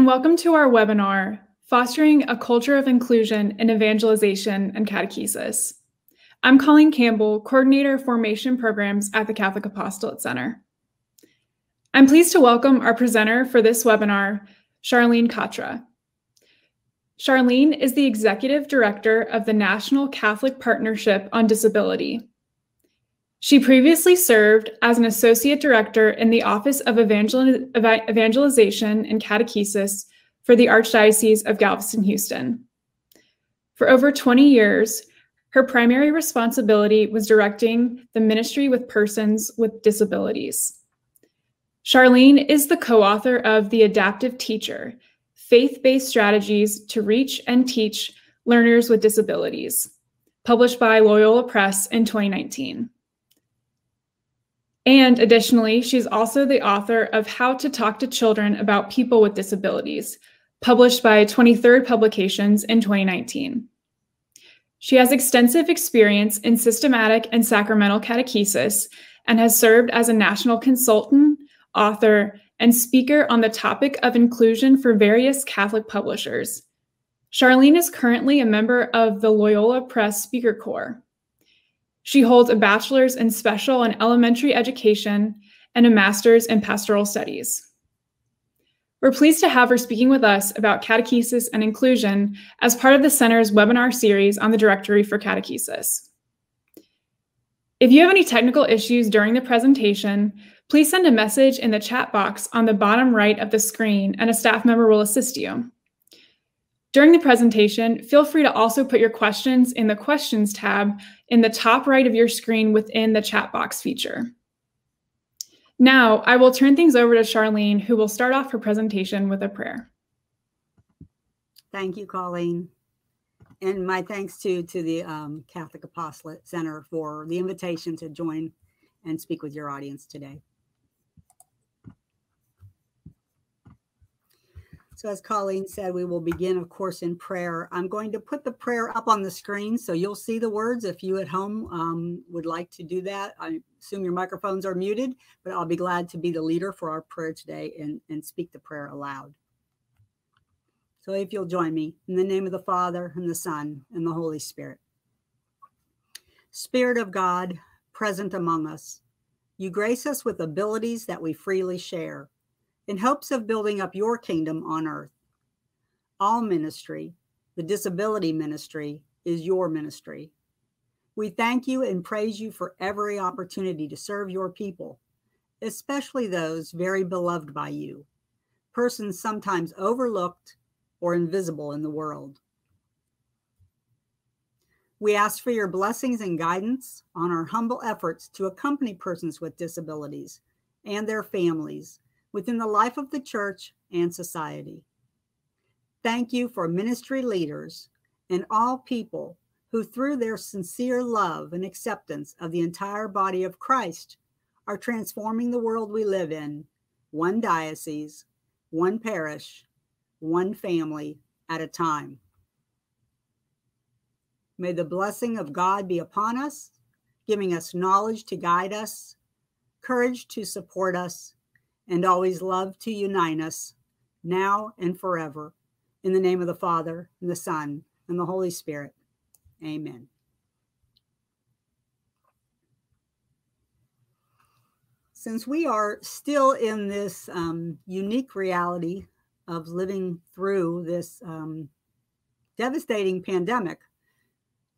And welcome to our webinar, Fostering a Culture of Inclusion in Evangelization and Catechesis. I'm Colleen Campbell, Coordinator of Formation Programs at the Catholic Apostolate Center. I'm pleased to welcome our presenter for this webinar, Charleen Katra. Charleen is the Executive Director of the National Catholic Partnership on Disability. She previously served as an Associate Director in the Office of Evangel Evangelization and Catechesis for the Archdiocese of Galveston Houston. For over 20 years, her primary responsibility was directing the ministry with persons with disabilities. Charleen is the co author of The Adaptive Teacher Faith Based Strategies to Reach and Teach Learners with Disabilities, published by Loyola Press in 2019. And additionally, she's also the author of How to Talk to Children About People with Disabilities, published by 23rd Publications in 2019. She has extensive experience in systematic and sacramental catechesis and has served as a national consultant, author, and speaker on the topic of inclusion for various Catholic publishers. Charleen is currently a member of the Loyola Press Speaker Corps. She holds a bachelor's in special and elementary education and a master's in pastoral studies. We're pleased to have her speaking with us about catechesis and inclusion as part of the Center's webinar series on the Directory for Catechesis. If you have any technical issues during the presentation, please send a message in the chat box on the bottom right of the screen and a staff member will assist you. During the presentation, feel free to also put your questions in the Questions tab in the top right of your screen within the chat box feature. Now, I will turn things over to Charleen, who will start off her presentation with a prayer. Thank you, Colleen. And my thanks to, to the um, Catholic Apostolate Center for the invitation to join and speak with your audience today. So, as Colleen said, we will begin, of course, in prayer. I'm going to put the prayer up on the screen so you'll see the words if you at home um, would like to do that. I assume your microphones are muted, but I'll be glad to be the leader for our prayer today and, and speak the prayer aloud. So, if you'll join me in the name of the Father, and the Son, and the Holy Spirit. Spirit of God, present among us, you grace us with abilities that we freely share in hopes of building up your kingdom on earth. All ministry, the disability ministry, is your ministry. We thank you and praise you for every opportunity to serve your people, especially those very beloved by you, persons sometimes overlooked or invisible in the world. We ask for your blessings and guidance on our humble efforts to accompany persons with disabilities and their families within the life of the church and society. Thank you for ministry leaders and all people who, through their sincere love and acceptance of the entire body of Christ, are transforming the world we live in, one diocese, one parish, one family at a time. May the blessing of God be upon us, giving us knowledge to guide us, courage to support us, and always love to unite us now and forever. In the name of the Father, and the Son, and the Holy Spirit. Amen. Since we are still in this um, unique reality of living through this um, devastating pandemic,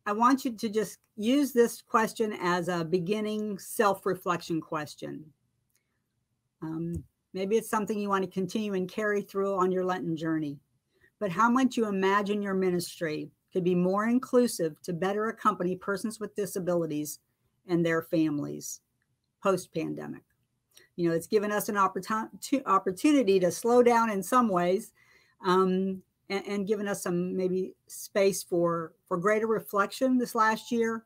I want you to just use this question as a beginning self reflection question. Um, maybe it's something you want to continue and carry through on your Lenten journey. But how might you imagine your ministry could be more inclusive to better accompany persons with disabilities and their families post pandemic? You know, it's given us an opportunity to slow down in some ways um, and, and given us some maybe space for for greater reflection this last year.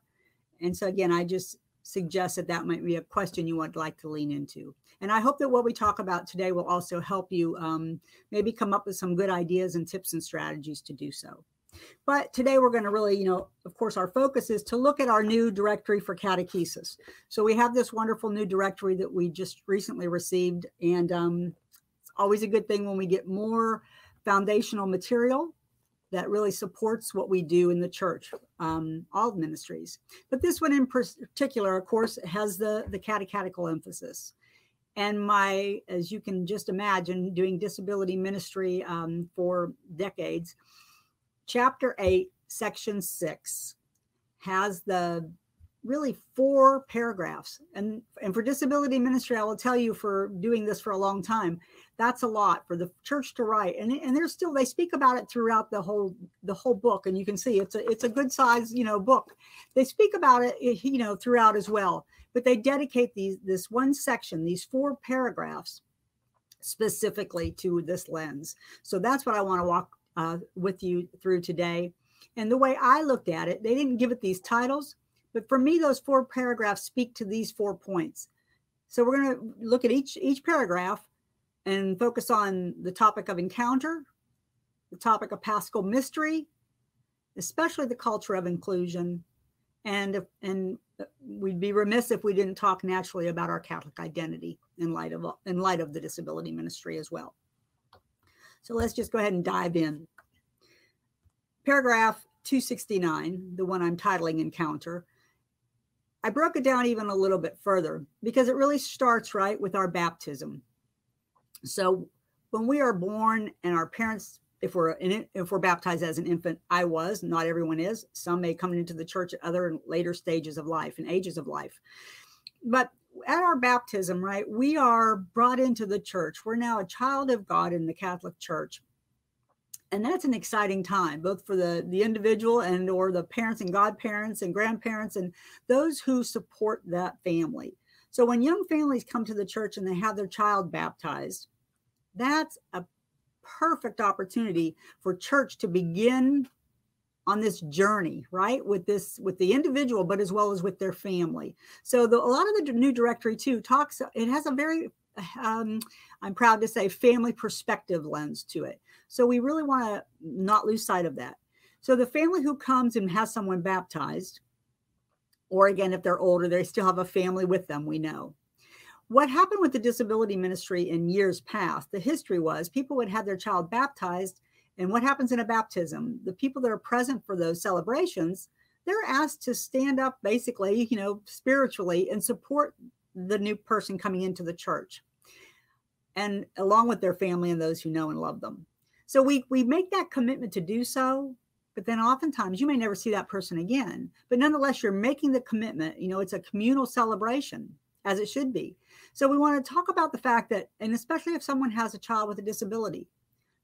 And so again, I just suggest that that might be a question you would like to lean into. And I hope that what we talk about today will also help you um, maybe come up with some good ideas and tips and strategies to do so. But today we're going to really, you know, of course, our focus is to look at our new directory for catechesis. So we have this wonderful new directory that we just recently received, and um, it's always a good thing when we get more foundational material that really supports what we do in the church, um, all ministries. But this one in particular, of course, has the, the catechetical emphasis. And my, as you can just imagine, doing disability ministry um, for decades, chapter eight, section six has the really four paragraphs. And, and for disability ministry, I will tell you for doing this for a long time, that's a lot for the church to write. And, and there's still, they speak about it throughout the whole, the whole book. And you can see it's a, it's a good size, you know, book. They speak about it, eh, you know, throughout as well, but they dedicate these, this one section, these four paragraphs specifically to this lens. So that's what I want to walk uh, with you through today. And the way I looked at it, they didn't give it these titles, but for me, those four paragraphs speak to these four points. So we're going to look at each each paragraph and focus on the topic of encounter, the topic of paschal mystery, especially the culture of inclusion, and and uh, we'd be remiss if we didn't talk naturally about our Catholic identity in light of in light of the disability ministry as well. So let's just go ahead and dive in. Paragraph 269, the one I'm titling Encounter, I broke it down even a little bit further because it really starts right with our baptism. So when we are born and our parents, if we're in, if we're baptized as an infant, I was, not everyone is. Some may come into the church at other and later stages of life and ages of life. But at our baptism, right, we are brought into the church. We're now a child of God in the Catholic Church and that's an exciting time both for the the individual and or the parents and godparents and grandparents and those who support that family so when young families come to the church and they have their child baptized that's a perfect opportunity for church to begin on this journey right with this with the individual but as well as with their family so the, a lot of the new directory too talks it has a very um, I'm proud to say, family perspective lens to it. So we really want to not lose sight of that. So the family who comes and has someone baptized, or again, if they're older, they still have a family with them, we know. What happened with the disability ministry in years past, the history was people would have their child baptized. And what happens in a baptism? The people that are present for those celebrations, they're asked to stand up basically, you know, spiritually and support the new person coming into the church and along with their family and those who know and love them. So we we make that commitment to do so, but then oftentimes you may never see that person again. But nonetheless, you're making the commitment. You know, it's a communal celebration as it should be. So we want to talk about the fact that, and especially if someone has a child with a disability,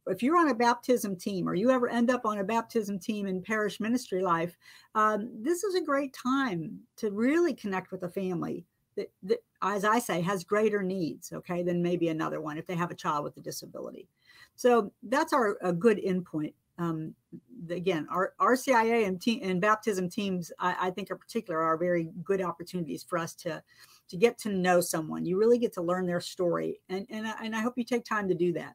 if you're on a baptism team or you ever end up on a baptism team in parish ministry life, um, this is a great time to really connect with a family that, that, as I say, has greater needs, okay, than maybe another one if they have a child with a disability. So that's our a good endpoint. Um, again, our RCIA and, te- and baptism teams, I, I think in particular, are very good opportunities for us to to get to know someone. You really get to learn their story, and and and I hope you take time to do that.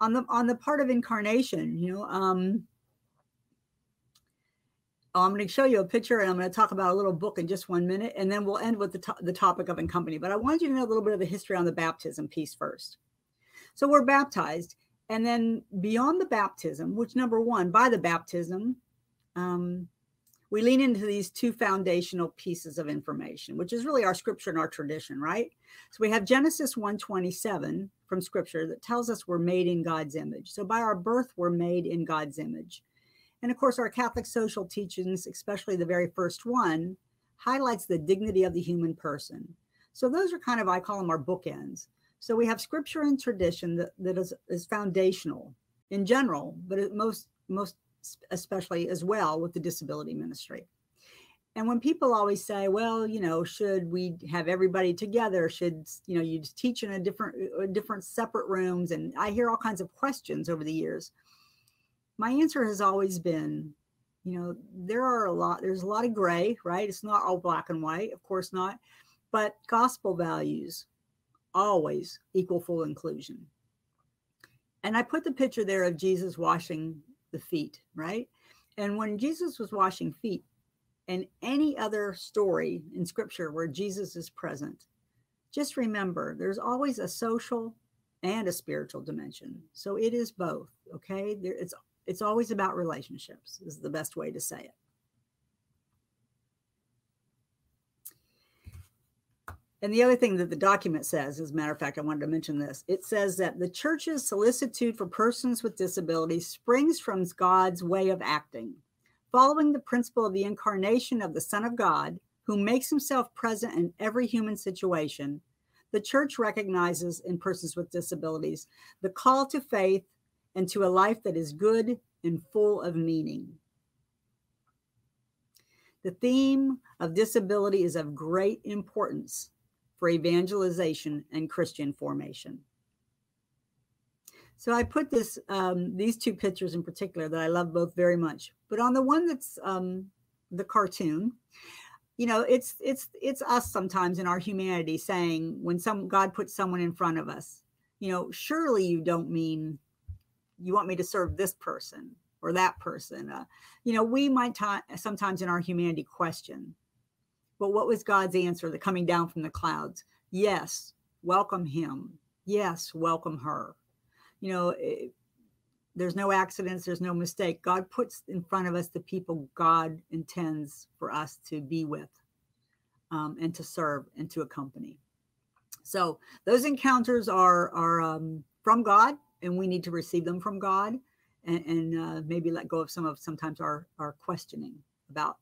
On the on the part of incarnation, you know, um, I'm going to show you a picture and I'm going to talk about a little book in just one minute, and then we'll end with the, to- the topic of company. But I wanted you to know a little bit of the history on the baptism piece first. So we're baptized, and then beyond the baptism, which number one, by the baptism, um, we lean into these two foundational pieces of information, which is really our scripture and our tradition, right? So we have Genesis 127 from scripture that tells us we're made in God's image. So by our birth, we're made in God's image. And of course, our Catholic social teachings, especially the very first one, highlights the dignity of the human person. So those are kind of, I call them our bookends. So we have scripture and tradition that, that is, is foundational in general, but most, most especially as well with the disability ministry. And when people always say, well, you know, should we have everybody together? Should, you know, you teach in a different, uh, different separate rooms? And I hear all kinds of questions over the years my answer has always been you know there are a lot there's a lot of gray right it's not all black and white of course not but gospel values always equal full inclusion and i put the picture there of jesus washing the feet right and when jesus was washing feet and any other story in scripture where jesus is present just remember there's always a social and a spiritual dimension. So it is both. Okay. There, it's it's always about relationships is the best way to say it. And the other thing that the document says, as a matter of fact, I wanted to mention this. It says that the church's solicitude for persons with disabilities springs from God's way of acting. Following the principle of the incarnation of the Son of God, who makes himself present in every human situation, the church recognizes in persons with disabilities the call to faith and to a life that is good and full of meaning. The theme of disability is of great importance for evangelization and Christian formation. So I put this um, these two pictures in particular that I love both very much. But on the one that's um, the cartoon, you know, it's it's it's us sometimes in our humanity saying when some God puts someone in front of us, you know, surely you don't mean you want me to serve this person or that person. Uh, you know, we might sometimes in our humanity question, but what was God's answer that coming down from the clouds? Yes, welcome him. Yes, welcome her. You know, it, there's no accidents, there's no mistake. God puts in front of us the people God intends for us to be with um, and to serve and to accompany. So those encounters are are um, from God, and we need to receive them from God, and, and uh, maybe let go of some of sometimes our our questioning about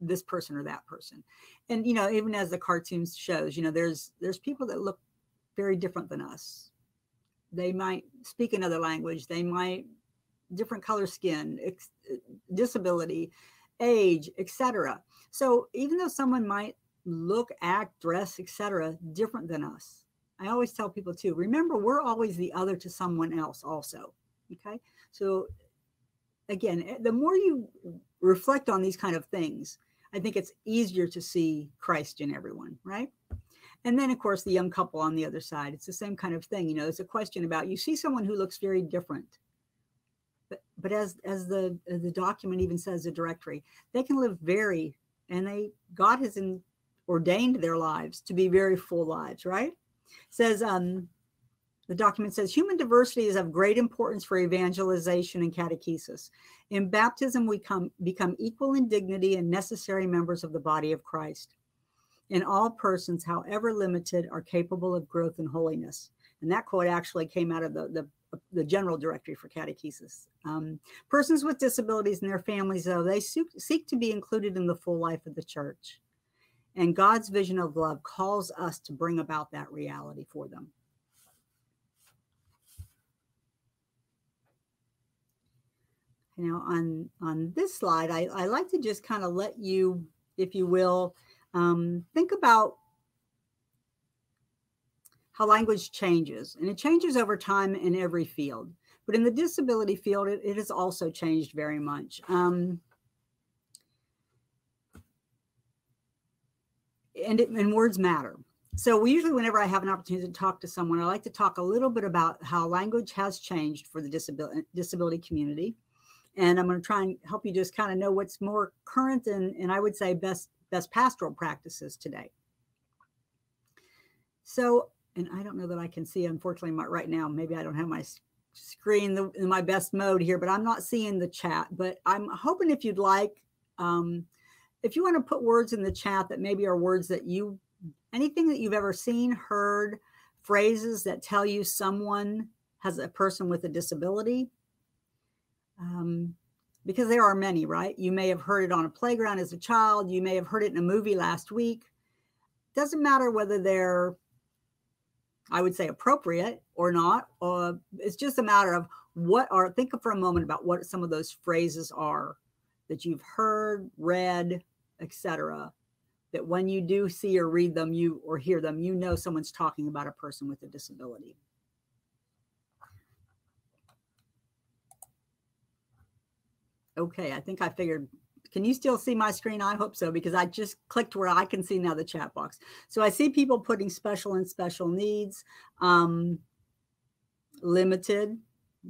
this person or that person. And you know, even as the cartoons shows, you know, there's there's people that look very different than us. They might speak another language. They might different color skin, ex- disability, age, etc. So even though someone might look, act, dress, etc., different than us, I always tell people too. Remember, we're always the other to someone else, also. Okay, so again, eh, the more you reflect on these kind of things, I think it's easier to see Christ in everyone, right? And then, of course, the young couple on the other side, it's the same kind of thing. You know, it's a question about you see someone who looks very different. But, but as as the as the document even says the directory they can live very and they god has in, ordained their lives to be very full lives right says um the document says human diversity is of great importance for evangelization and catechesis. In baptism, we come, become equal in dignity and necessary members of the body of Christ. And all persons, however limited, are capable of growth and holiness. And that quote actually came out of the, the, the general directory for catechesis. Um, persons with disabilities and their families, though, they seek to be included in the full life of the church. And God's vision of love calls us to bring about that reality for them. You know on on this slide i, I like to just kind of let you if you will um, think about how language changes and it changes over time in every field. But in the disability field it, it has also changed very much. Um, and, it, and words matter. So we usually whenever i have an opportunity to talk to someone i like to talk a little bit about how language has changed for the disability disability community and I'm going to try and help you just kind of know what's more current and, and I would say best best pastoral practices today. So, and I don't know that I can see, unfortunately, my, right now. Maybe I don't have my screen the, in my best mode here, but I'm not seeing the chat. But I'm hoping if you'd like, um, if you want to put words in the chat that maybe are words that you, anything that you've ever seen, heard, phrases that tell you someone has a person with a disability, um, because there are many, right? You may have heard it on a playground as a child. You may have heard it in a movie last week. Doesn't matter whether they're, I would say, appropriate or not. Or it's just a matter of what are. Think for a moment about what some of those phrases are that you've heard, read, etc. That when you do see or read them, you or hear them, you know someone's talking about a person with a disability. Okay, I think I figured. Can you still see my screen? I hope so, because I just clicked where I can see now the chat box. So I see people putting special and special needs, um, limited.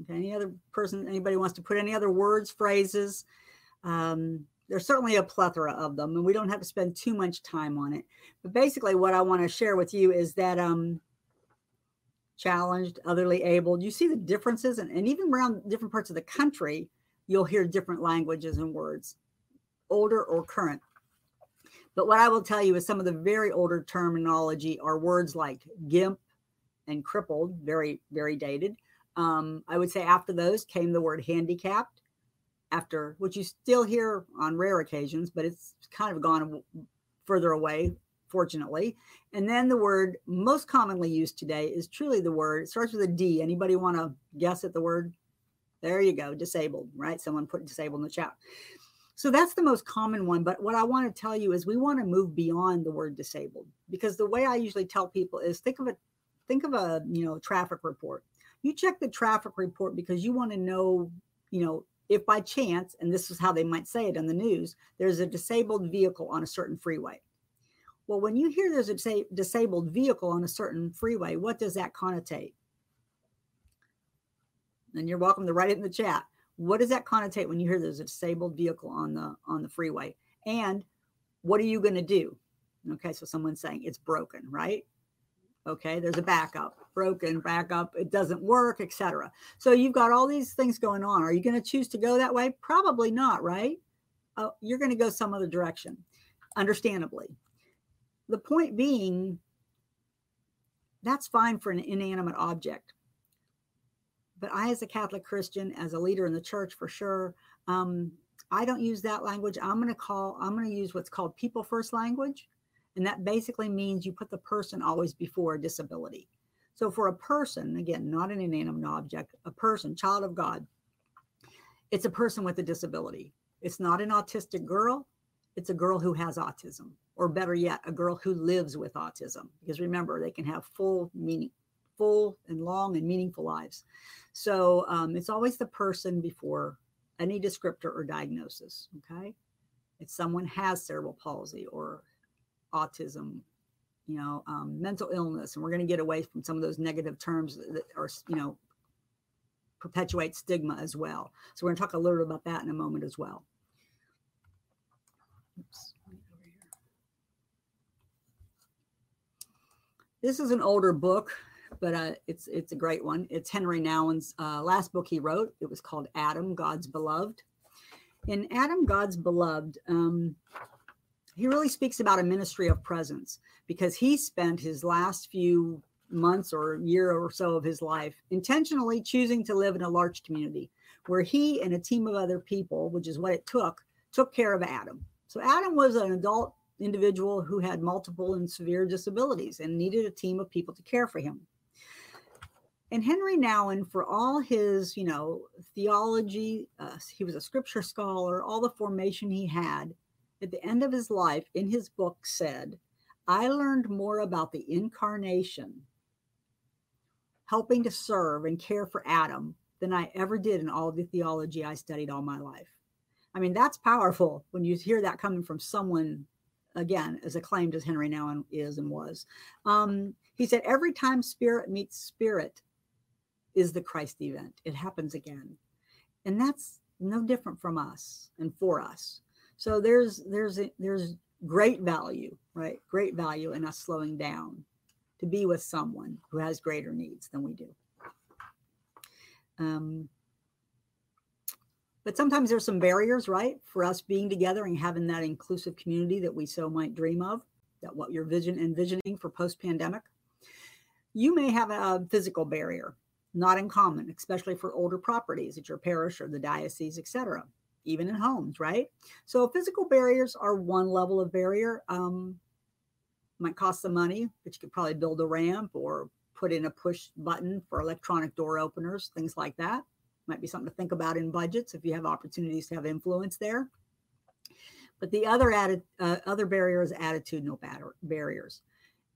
Okay, any other person, anybody wants to put any other words, phrases? Um, there's certainly a plethora of them, and we don't have to spend too much time on it. But basically, what I want to share with you is that um, challenged, otherly abled. You see the differences, and, and even around different parts of the country, you'll hear different languages and words, older or current. But what I will tell you is some of the very older terminology are words like gimp and crippled, very, very dated. Um, I would say after those came the word handicapped, after which you still hear on rare occasions, but it's kind of gone further away, fortunately. And then the word most commonly used today is truly the word, it starts with a D. Anybody want to guess at the word? There you go, disabled, right? Someone put disabled in the chat. So that's the most common one. But what I want to tell you is we want to move beyond the word disabled because the way I usually tell people is think of a think of a you know traffic report. You check the traffic report because you want to know, you know, if by chance, and this is how they might say it in the news, there's a disabled vehicle on a certain freeway. Well, when you hear there's a disabled vehicle on a certain freeway, what does that connotate? And you're welcome to write it in the chat. What does that connotate when you hear there's a disabled vehicle on the on the freeway? And what are you going to do? Okay, so someone's saying it's broken, right? Okay, there's a backup, broken backup, it doesn't work, etc. So you've got all these things going on. Are you going to choose to go that way? Probably not, right? Uh, you're going to go some other direction, understandably. The point being, that's fine for an inanimate object. But I, as a Catholic Christian, as a leader in the church for sure, um, I don't use that language. I'm going to call, I'm going to use what's called people first language. And that basically means you put the person always before a disability. So for a person, again, not an inanimate object, a person, child of God, it's a person with a disability. It's not an autistic girl, it's a girl who has autism, or better yet, a girl who lives with autism. Because remember, they can have full meaning, full and long and meaningful lives. So um, it's always the person before any descriptor or diagnosis. Okay. If someone has cerebral palsy or autism, you know, um, mental illness, and we're going to get away from some of those negative terms that are, you know, perpetuate stigma as well. So we're going to talk a little bit about that in a moment as well. Oops. This is an older book, but uh, it's it's a great one. It's Henri Nouwen's uh, last book he wrote. It was called Adam, God's Beloved. In Adam, God's Beloved, um, he really speaks about a ministry of presence because he spent his last few months or year or so of his life intentionally choosing to live in a large community where he and a team of other people, which is what it took, took care of Adam. So Adam was an adult individual who had multiple and severe disabilities and needed a team of people to care for him. And Henri Nouwen, for all his, you know, theology, uh, he was a scripture scholar, all the formation he had, at the end of his life, in his book, said, I learned more about the incarnation, helping to serve and care for Adam, than I ever did in all the theology I studied all my life. I mean, that's powerful when you hear that coming from someone, again, as acclaimed as Henri Nouwen is and was. Um, he said, Every time spirit meets spirit is the Christ event, it happens again. And that's no different from us and for us. So there's there's a, there's great value, right? Great value in us slowing down to be with someone who has greater needs than we do. Um, but sometimes there's some barriers, right, for us being together and having that inclusive community that we so might dream of. That what you're vision envisioning for post-pandemic. You may have a physical barrier, not uncommon, especially for older properties at your parish or the diocese, etc even in homes, right? So physical barriers are one level of barrier. Um, might cost some money, but you could probably build a ramp or put in a push button for electronic door openers, things like that. Might be something to think about in budgets if you have opportunities to have influence there. But the other added uh, other barrier is attitudinal barriers,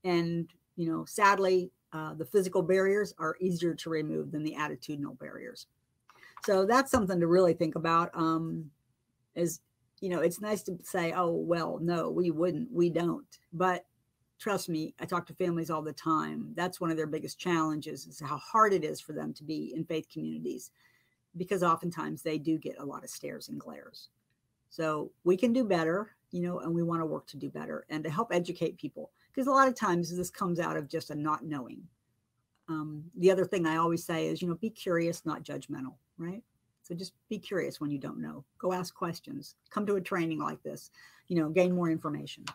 and you know, sadly, uh, the physical barriers are easier to remove than the attitudinal barriers. So that's something to really think about. Um, is you know, it's nice to say, oh well, no, we wouldn't, we don't. But trust me, I talk to families all the time. That's one of their biggest challenges is how hard it is for them to be in faith communities because oftentimes they do get a lot of stares and glares. So we can do better, you know, and we want to work to do better and to help educate people because a lot of times this comes out of just a not knowing um, the other thing I always say is, you know, be curious, not judgmental, right? So just be curious when you don't know. Go ask questions. Come to a training like this, you know, gain more information.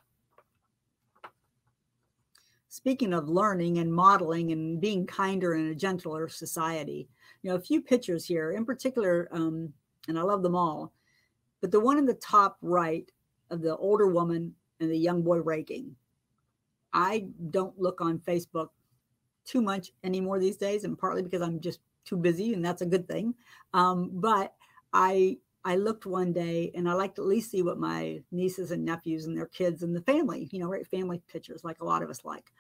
Speaking of learning and modeling and being kinder and a gentler society, you know, a few pictures here, in particular, um, and I love them all, but the one in the top right of the older woman and the young boy raking. I don't look on Facebook too much anymore these days, and partly because I'm just too busy, and that's a good thing. Um, but I I looked one day, and I like to at least see what my nieces and nephews and their kids and the family, you know, right, family pictures, like a lot of us like.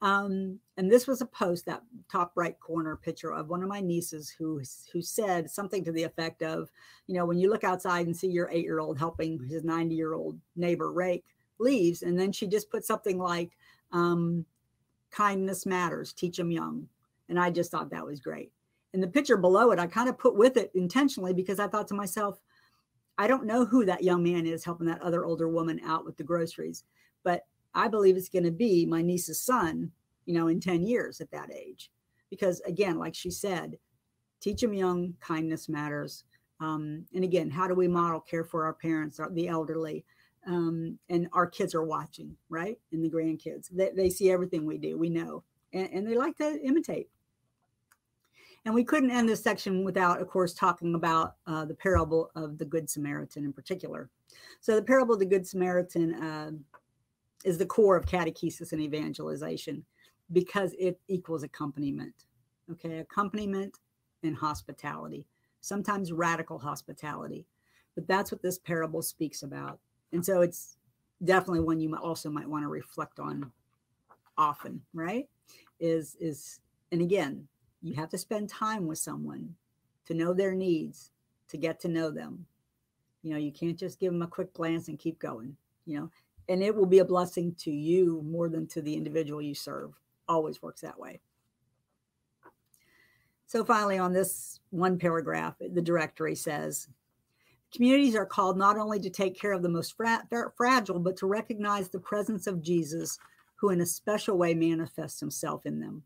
Um, and this was a post, that top right corner picture of one of my nieces who who said something to the effect of, you know, when you look outside and see your eight year old helping his 90 year old neighbor rake leaves, and then she just put something like, um, kindness matters, teach them young. And I just thought that was great. And the picture below it, I kind of put with it intentionally because I thought to myself, I don't know who that young man is helping that other older woman out with the groceries, but I believe it's going to be my niece's son, you know, in 10 years at that age. Because again, like she said, teach them young, kindness matters. Um, and again, how do we model care for our parents, the elderly? Um, and our kids are watching, right? And the grandkids, they, they see everything we do, we know, and, and they like to imitate. And we couldn't end this section without, of course, talking about uh, the parable of the Good Samaritan in particular. So, the parable of the Good Samaritan uh, is the core of catechesis and evangelization because it equals accompaniment. Okay, accompaniment and hospitality, sometimes radical hospitality. But that's what this parable speaks about. And so it's definitely one you also might want to reflect on often, right? Is is and again, you have to spend time with someone to know their needs, to get to know them. You know, you can't just give them a quick glance and keep going, you know, and it will be a blessing to you more than to the individual you serve. Always works that way. So finally, on this one paragraph, the directory says Communities are called not only to take care of the most fra- fragile, but to recognize the presence of Jesus, who in a special way manifests himself in them.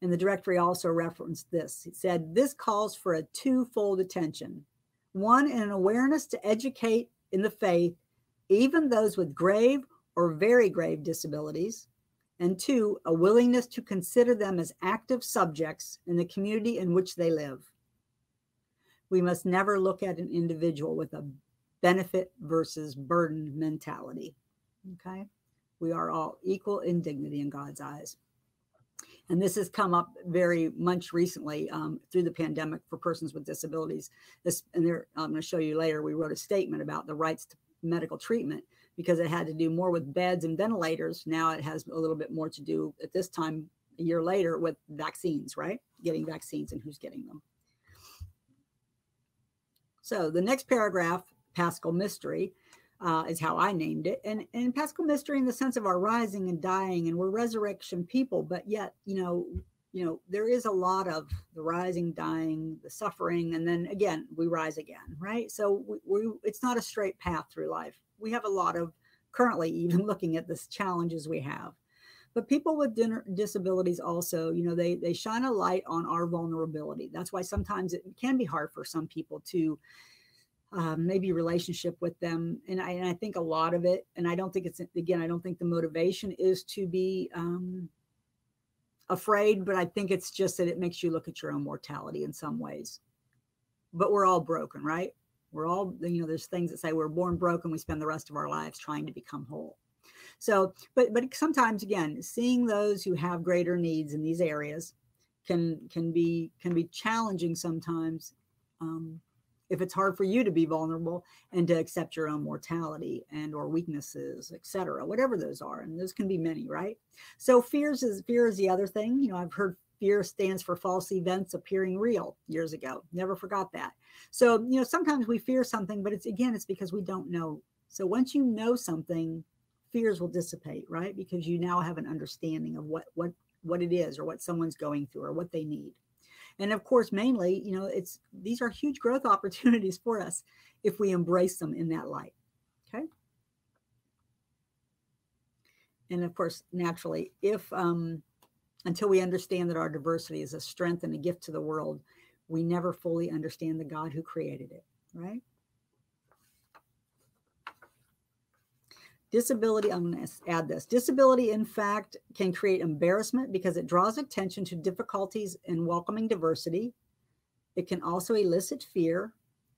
And the directory also referenced this. It said, This calls for a twofold attention one, an awareness to educate in the faith, even those with grave or very grave disabilities. And two, a willingness to consider them as active subjects in the community in which they live we must never look at an individual with a benefit versus burden mentality. Okay. We are all equal in dignity in God's eyes. And this has come up very much recently um, through the pandemic for persons with disabilities. This, and there, I'm going to show you later, we wrote a statement about the rights to medical treatment because it had to do more with beds and ventilators. Now it has a little bit more to do at this time, a year later, with vaccines, right? Getting vaccines and who's getting them. So the next paragraph, Paschal Mystery, uh, is how I named it. And, and Paschal Mystery in the sense of our rising and dying, and we're resurrection people, but yet, you know, you know, there is a lot of the rising, dying, the suffering, and then again, we rise again, right? So we, we it's not a straight path through life. We have a lot of currently even looking at the challenges we have but people with disabilities also you know they they shine a light on our vulnerability. That's why sometimes it can be hard for some people to um, maybe relationship with them. And I, and I think a lot of it and i don't think it's again i don't think the motivation is to be um, afraid but i think it's just that it makes you look at your own mortality in some ways. But we're all broken right? We're all you know there's things that say we're born broken we spend the rest of our lives trying to become whole so, but but sometimes again, seeing those who have greater needs in these areas can can be can be challenging sometimes. Um, if it's hard for you to be vulnerable and to accept your own mortality and or weaknesses etc whatever those are and those can be many right? So fears is fear is the other thing. You know i've heard fear stands for false events appearing real years ago. Never forgot that. So you know sometimes we fear something but it's again it's because we don't know. So once you know something fears will dissipate, right? Because you now have an understanding of what what what it is or what someone's going through or what they need. And of course, mainly, you know, it's these are huge growth opportunities for us if we embrace them in that light. Okay. And of course, naturally, if um, until we understand that our diversity is a strength and a gift to the world, we never fully understand the God who created it, right? Disability, I'm going to add this. Disability, in fact, can create embarrassment because it draws attention to difficulties in welcoming diversity. It can also elicit fear,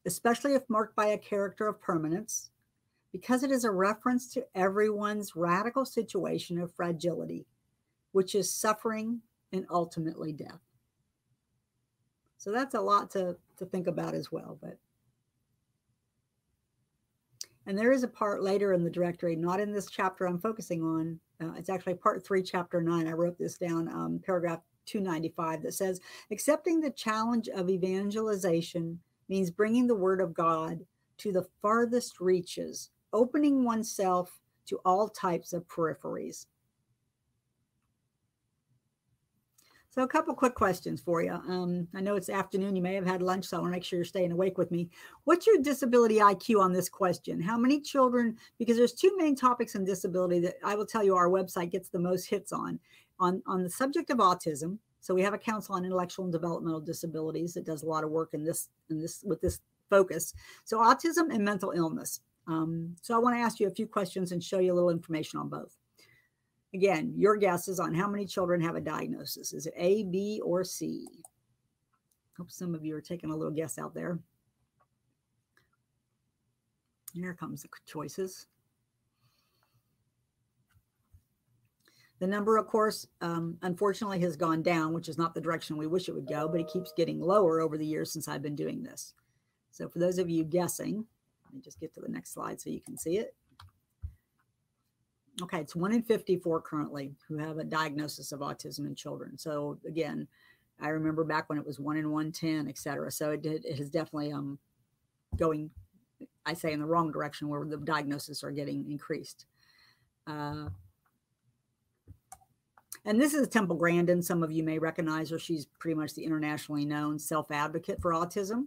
especially if marked by a character of permanence, because it is a reference to everyone's radical situation of fragility, which is suffering and ultimately death. So that's a lot to, to think about as well. But and there is a part later in the directory, not in this chapter I'm focusing on. Uh, it's actually part three, chapter nine. I wrote this down, um, paragraph 295, that says accepting the challenge of evangelization means bringing the word of God to the farthest reaches, opening oneself to all types of peripheries. So, a couple quick questions for you. Um, I know it's afternoon. You may have had lunch, so I want to make sure you're staying awake with me. What's your disability IQ on this question? How many children? Because there's two main topics in disability that I will tell you our website gets the most hits on. On on the subject of autism. So we have a council on intellectual and developmental disabilities that does a lot of work in this in this with this focus. So autism and mental illness. Um, so I want to ask you a few questions and show you a little information on both. Again, your guesses on how many children have a diagnosis. Is it A, B, or C? Hope some of you are taking a little guess out there. Here comes the choices. The number, of course, um, unfortunately has gone down, which is not the direction we wish it would go, but it keeps getting lower over the years since I've been doing this. So for those of you guessing, let me just get to the next slide so you can see it. Okay, it's one in 54 currently who have a diagnosis of autism in children. So again, I remember back when it was one in 110, et cetera. So it, did, it is definitely um, going, I say, in the wrong direction where the diagnoses are getting increased. Uh, and this is Temple Grandin. Some of you may recognize her. She's pretty much the internationally known self advocate for autism.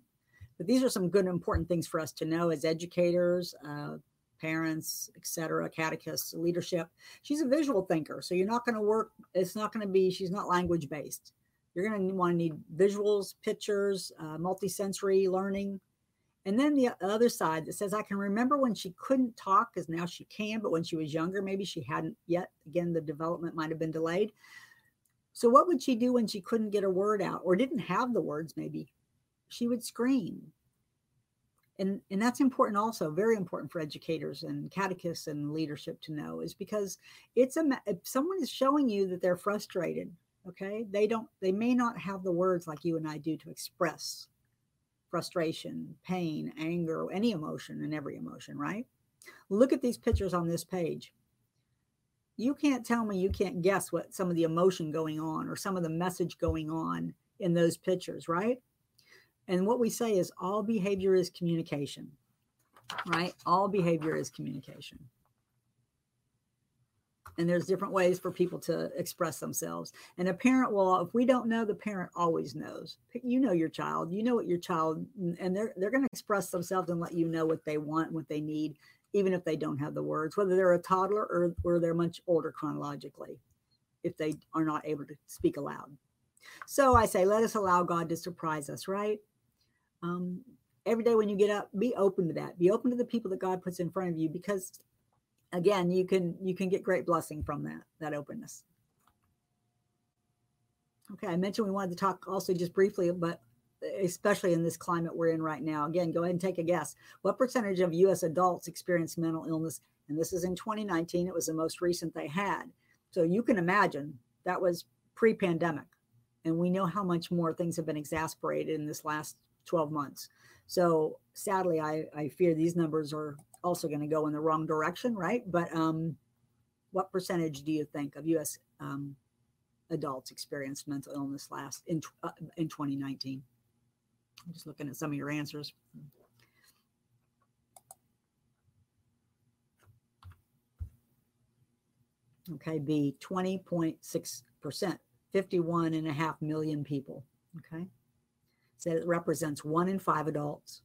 But these are some good, important things for us to know as educators, uh, parents, etc., catechists, leadership. She's a visual thinker, so you're not going to work. It's not going to be. She's not language based. You're going to want to need visuals, pictures, uh, multisensory learning, and then the other side that says I can remember when she couldn't talk, because now she can, but when she was younger, maybe she hadn't yet. Again, the development might have been delayed. So what would she do when she couldn't get a word out or didn't have the words? Maybe she would scream and and that's important also very important for educators and catechists and leadership to know is because it's a if someone is showing you that they're frustrated okay they don't they may not have the words like you and i do to express frustration pain anger any emotion and every emotion right? Look at these pictures on this page. You can't tell me you can't guess what some of the emotion going on or some of the message going on in those pictures right and what we say is all behavior is communication, right? All behavior is communication. And there's different ways for people to express themselves. And a parent will, if we don't know, the parent always knows. You know your child, you know what your child, and they're they're going to express themselves and let you know what they want, what they need, even if they don't have the words, whether they're a toddler or, or they're much older chronologically, if they are not able to speak aloud. So I say, let us allow God to surprise us, right? Um, every day when you get up be open to that. Be open to the people that god puts in front of you because again you can you can get great blessing from that that openness. Okay i mentioned we wanted to talk also just briefly but especially in this climate we're in right now. Again go ahead and take a guess. What percentage of us adults experience mental illness? And this is in 2019 it was the most recent they had. So you can imagine that was pre-pandemic. And we know how much more things have been exasperated in this last 12 months. So sadly, I, I fear these numbers are also going to go in the wrong direction, right? But um, what percentage do you think of U.S. Um, adults experienced mental illness last in uh, in 2019? I'm just looking at some of your answers. Okay, B 20.6%, 51 and a half million people. Okay. It represents one in five adults.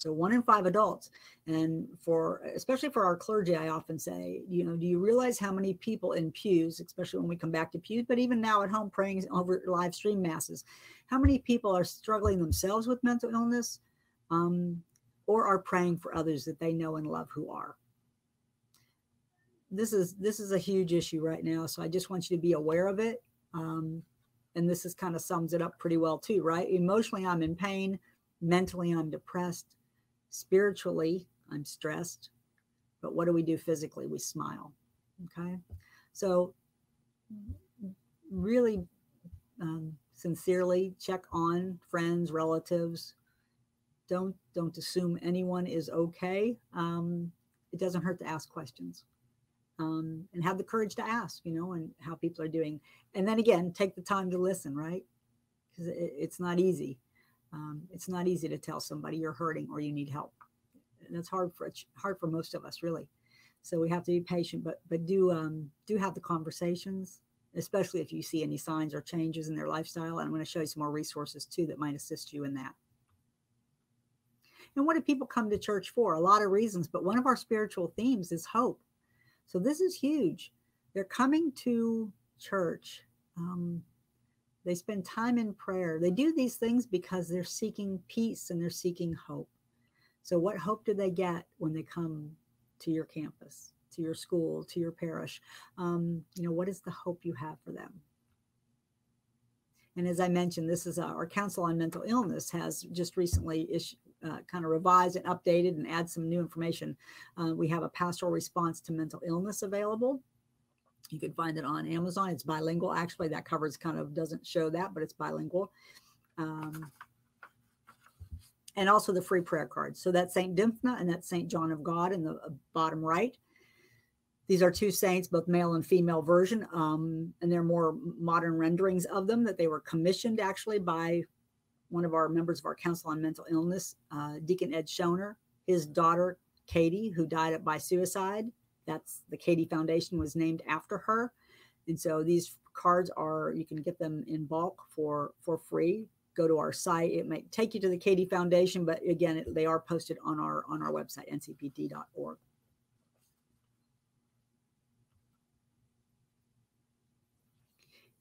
So one in five adults. And for especially for our clergy, I often say, you know, do you realize how many people in pews, especially when we come back to pews, but even now at home praying over live stream masses, how many people are struggling themselves with mental illness um, or are praying for others that they know and love who are? This is this is a huge issue right now. So I just want you to be aware of it. Um, and this is kind of sums it up pretty well too, right? Emotionally, I'm in pain. Mentally, I'm depressed Spiritually, I'm stressed. But what do we do physically? We smile. Okay. So, really um, sincerely check on friends, relatives. Don't don't assume anyone is okay. Um, it doesn't hurt to ask questions, um, and have the courage to ask. You know, and how people are doing. And then again, take the time to listen. Right, because it, it's not easy. Um, it's not easy to tell somebody you're hurting or you need help, and it's hard for hard for most of us, really. So we have to be patient, but but do um, do have the conversations, especially if you see any signs or changes in their lifestyle. And I'm going to show you some more resources too that might assist you in that. And what do people come to church for? A lot of reasons, but one of our spiritual themes is hope. So this is huge. They're coming to church um, they spend time in prayer. They do these things because they're seeking peace and they're seeking hope. So, what hope do they get when they come to your campus, to your school, to your parish? Um, you know, what is the hope you have for them? And as I mentioned, this is uh, our Council on Mental Illness has just recently issued, uh, kind of revised and updated and add some new information. Uh, we have a pastoral response to mental illness available. You can find it on Amazon. It's bilingual. Actually, that covers kind of doesn't show that, but it's bilingual. Um, and also the free prayer cards. So that's St. Dymphna and that's St. John of God in the uh, bottom right. These are two saints, both male and female version, um, and they're more modern renderings of them that they were commissioned actually by one of our members of our Council on Mental Illness, uh, Deacon Ed Shoener, his daughter Katie, who died by suicide, that's the Katie Foundation was named after her. And so these cards are you can get them in bulk for for free. Go to our site. It might take you to the Katie Foundation, but again, it, they are posted on our on our website ncpd.org.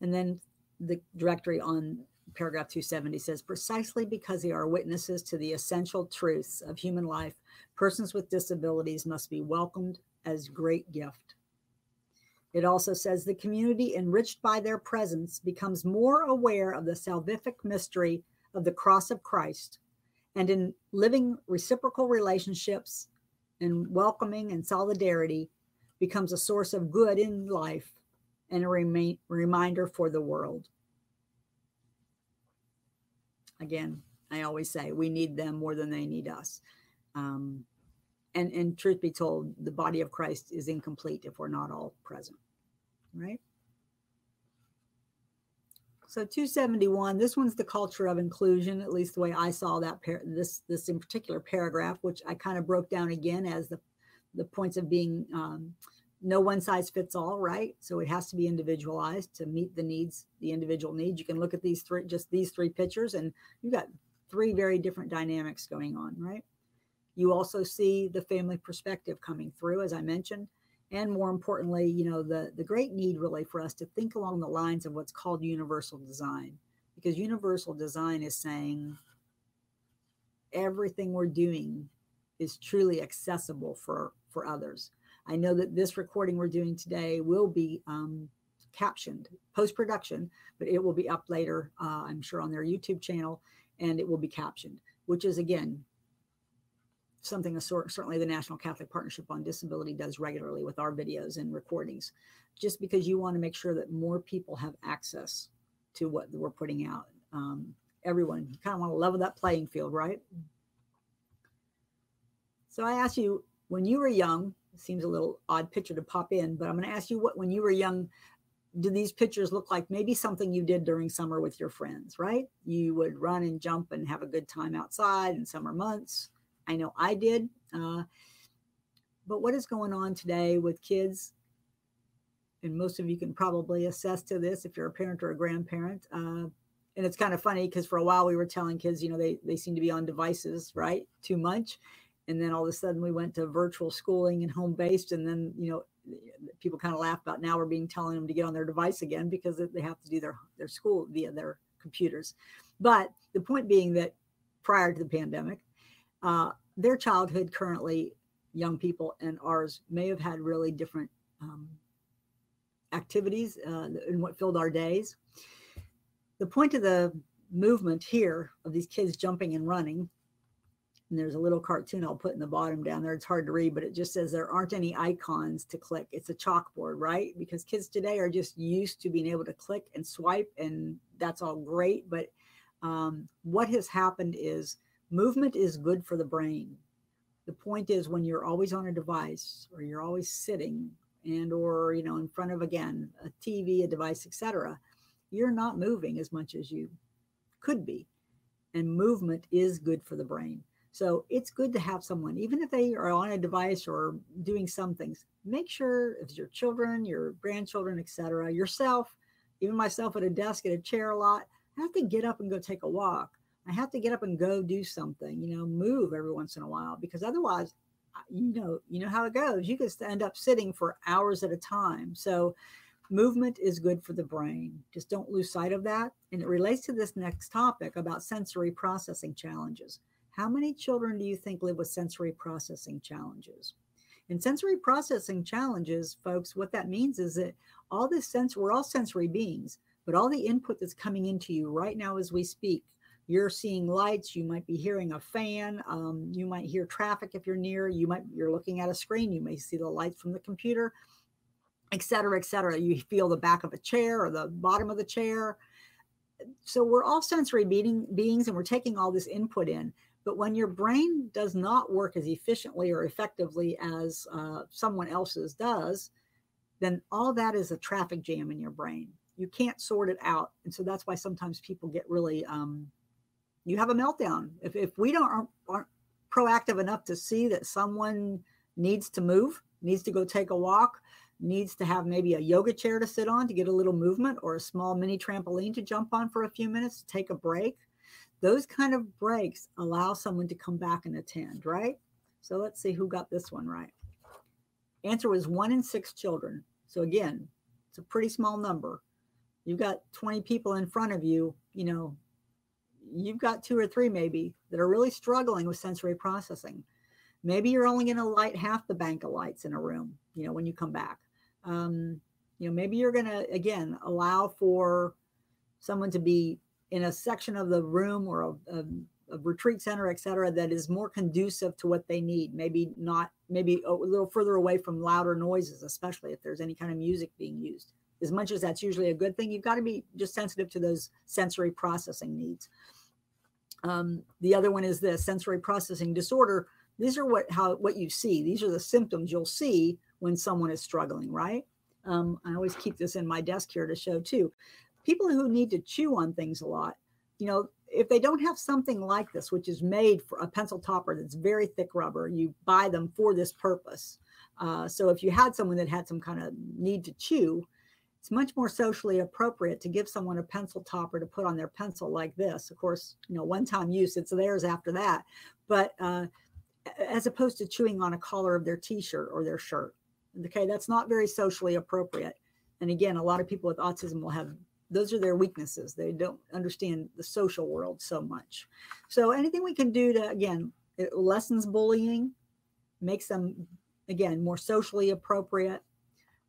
And then the directory on paragraph 270 says precisely because they are witnesses to the essential truths of human life, persons with disabilities must be welcomed, as great gift. It also says the community enriched by their presence becomes more aware of the salvific mystery of the cross of Christ and in living reciprocal relationships and welcoming and solidarity becomes a source of good in life and a reminder for the world. Again, I always say we need them more than they need us. Um, and and truth be told the body of christ is incomplete if we're not all present right so 271 this one's the culture of inclusion at least the way i saw that par- this this in particular paragraph which i kind of broke down again as the the points of being um, no one size fits all right so it has to be individualized to meet the needs the individual needs you can look at these three just these three pictures and you've got three very different dynamics going on right you also see the family perspective coming through, as I mentioned. And more importantly, you know, the, the great need really for us to think along the lines of what's called universal design, because universal design is saying everything we're doing is truly accessible for, for others. I know that this recording we're doing today will be um, captioned post production, but it will be up later, uh, I'm sure, on their YouTube channel, and it will be captioned, which is again something sort, certainly the National Catholic Partnership on Disability does regularly with our videos and recordings, just because you want to make sure that more people have access to what we're putting out. Um, everyone, you kind of want to level that playing field, right? So I ask you, when you were young, seems a little odd picture to pop in, but I'm going to ask you what, when you were young, do these pictures look like maybe something you did during summer with your friends, right? You would run and jump and have a good time outside in summer months I know I did. Uh, but what is going on today with kids? And most of you can probably assess to this if you're a parent or a grandparent. Uh, and it's kind of funny because for a while we were telling kids, you know, they they seem to be on devices, right, too much, and then all of a sudden we went to virtual schooling and home based, and then you know, people kind of laugh about now we're being telling them to get on their device again because they have to do their their school via their computers. But the point being that prior to the pandemic, uh, their childhood currently, young people and ours may have had really different um, activities uh, and what filled our days. The point of the movement here of these kids jumping and running, and there's a little cartoon I'll put in the bottom down there. It's hard to read, but it just says there aren't any icons to click. It's a chalkboard, right? Because kids today are just used to being able to click and swipe, and that's all great. But um, what has happened is movement is good for the brain. The point is when you're always on a device or you're always sitting and or you know in front of again a TV, a device, etc., you're not moving as much as you could be. And movement is good for the brain. So it's good to have someone, even if they are on a device or doing some things, make sure if it's your children, your grandchildren, etc., yourself, even myself at a desk at a chair a lot, I have to get up and go take a walk. I have to get up and go do something, you know, move every once in a while because otherwise, you know, you know how it goes. You could end up sitting for hours at a time. So movement is good for the brain. Just don't lose sight of that. And it relates to this next topic about sensory processing challenges. How many children do you think live with sensory processing challenges? In sensory processing challenges, folks, what that means is that all this sense, we're all sensory beings. But all the input that's coming into you right now as we speak, you're seeing lights, you might be hearing a fan, um, you might hear traffic if you're near, you might you're looking at a screen, you may see the lights from the computer, et cetera, et cetera. You feel the back of a chair or the bottom of the chair. So we're all sensory being, beings and we're taking all this input in. But when your brain does not work as efficiently or effectively as uh, someone else's does, then all that is a traffic jam in your brain. You can't sort it out. And so that's why sometimes people get really um, you have a meltdown. If, if we don't aren't, aren't proactive enough to see that someone needs to move needs to go take a walk needs to have maybe a yoga chair to sit on to get a little movement or a small mini trampoline to jump on for a few minutes to take a break those kind of breaks allow someone to come back and attend right so let's see who got this one right answer was one in six children so again it's a pretty small number you've got 20 people in front of you, you know, you've got two or three maybe that are really struggling with sensory processing. Maybe you're only going to light half the bank of lights in a room, you know, when you come back. Um, you know, maybe you're going to, again, allow for someone to be in a section of the room or a, a, a retreat center, et cetera, that is more conducive to what they need. Maybe not, maybe a little further away from louder noises, especially if there's any kind of music being used as much as that's usually a good thing, you've got to be just sensitive to those sensory processing needs. Um, the other one is the sensory processing disorder. These are what how what you see. These are the symptoms you'll see when someone is struggling, right? Um, I always keep this in my desk here to show too. People who need to chew on things a lot, you know, if they don't have something like this, which is made for a pencil topper that's very thick rubber, you buy them for this purpose. Uh, so if you had someone that had some kind of need to chew, it's much more socially appropriate to give someone a pencil topper to put on their pencil like this. Of course, you know, one time use, it's theirs after that. But uh, as opposed to chewing on a collar of their t shirt or their shirt. Okay, that's not very socially appropriate. And again, a lot of people with autism will have those are their weaknesses. They don't understand the social world so much. So anything we can do to again it lessens bullying, makes them again more socially appropriate.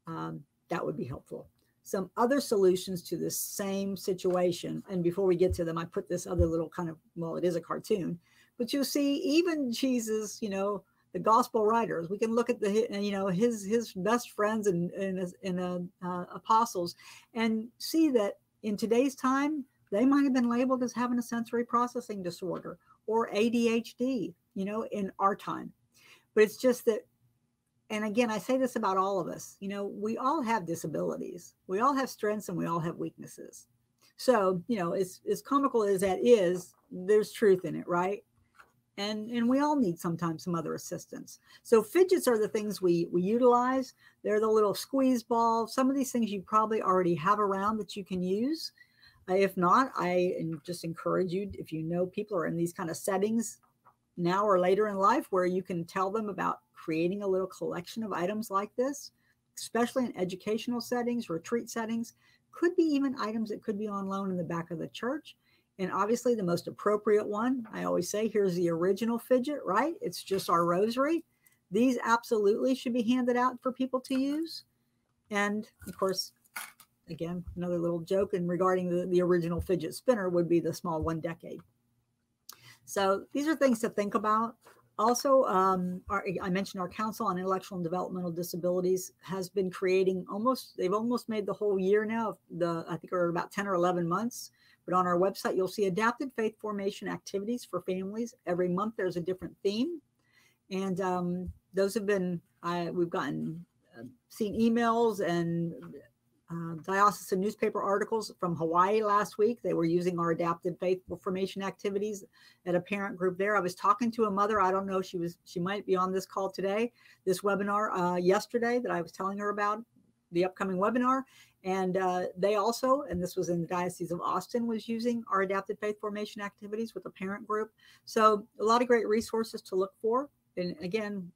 Um, that would be helpful some other solutions to this same situation. And before we get to them, I put this other little kind of, well, it is a cartoon, but you'll see even Jesus, you know, the gospel writers, we can look at the, you know, his, his best friends and, and, and uh, uh, apostles and see that in today's time, they might have been labeled as having a sensory processing disorder or ADHD, you know, in our time. But it's just that and again, I say this about all of us. You know, we all have disabilities. We all have strengths and we all have weaknesses. So, you know, as, as comical as that is, there's truth in it, right? And and we all need sometimes some other assistance. So fidgets are the things we we utilize. They're the little squeeze balls. Some of these things you probably already have around that you can use. Uh, if not, I just encourage you, if you know people are in these kind of settings now or later in life where you can tell them about creating a little collection of items like this, especially in educational settings, retreat settings, could be even items that could be on loan in the back of the church. And obviously, the most appropriate one, I always say, here's the original fidget, right? It's just our rosary. These absolutely should be handed out for people to use. And of course, again, another little joke and regarding the, the original fidget spinner would be the small one decade. So these are things to think about. Also, um, our, I mentioned our Council on Intellectual and Developmental Disabilities has been creating almost, they've almost made the whole year now. The I think are about 10 or 11 months. But on our website, you'll see adapted faith formation activities for families. Every month, there's a different theme. And um, those have been, I, we've gotten, uh, seen emails and uh, diocesan newspaper articles from Hawaii last week. They were using our adapted faith formation activities at a parent group there. I was talking to a mother. I don't know. She was. She might be on this call today. This webinar uh, yesterday that I was telling her about the upcoming webinar, and uh, they also, and this was in the Diocese of Austin, was using our adapted faith formation activities with a parent group. So a lot of great resources to look for. And again,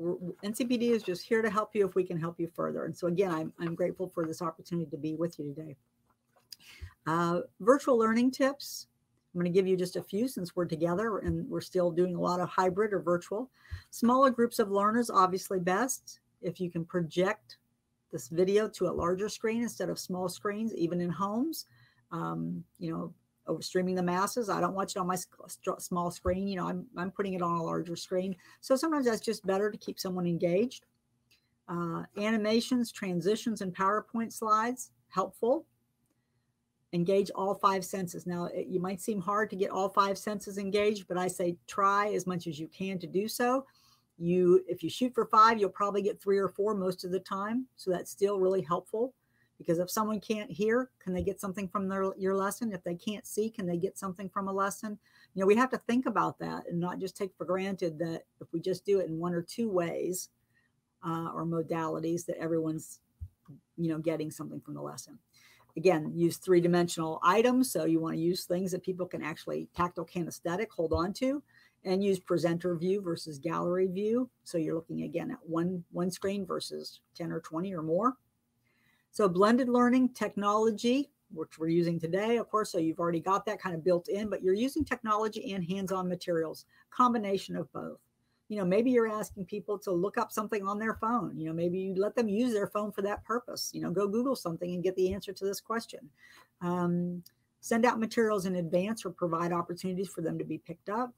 NCPD is just here to help you if we can help you further. And so, again, I'm, I'm grateful for this opportunity to be with you today. Uh, virtual learning tips. I'm going to give you just a few since we're together and we're still doing a lot of hybrid or virtual. Smaller groups of learners, obviously best. If you can project this video to a larger screen instead of small screens, even in homes, um, you know, over streaming the masses. I don't watch it on my small screen. You know, I'm, I'm putting it on a larger screen. So sometimes that's just better to keep someone engaged. Uh, animations, transitions, and PowerPoint slides, helpful. Engage all five senses. Now, it, you might seem hard to get all five senses engaged, but I say try as much as you can to do so. You, if you shoot for five, you'll probably get three or four most of the time. So that's still really helpful because if someone can't hear can they get something from their your lesson? If they can't see can they get something from a lesson? You know we have to think about that and not just take for granted that if we just do it in one or two ways uh, or modalities that everyone's you know getting something from the lesson. Again use three-dimensional items. So you want to use things that people can actually tactile kinesthetic hold on to and use presenter view versus gallery view so you're looking again at one one screen versus 10 or 20 or more so blended learning technology, which we're using today, of course, so you've already got that kind of built in, but you're using technology and hands-on materials, combination of both. You know, maybe you're asking people to look up something on their phone. You know, maybe you let them use their phone for that purpose. You know, go Google something and get the answer to this question. Um, send out materials in advance or provide opportunities for them to be picked up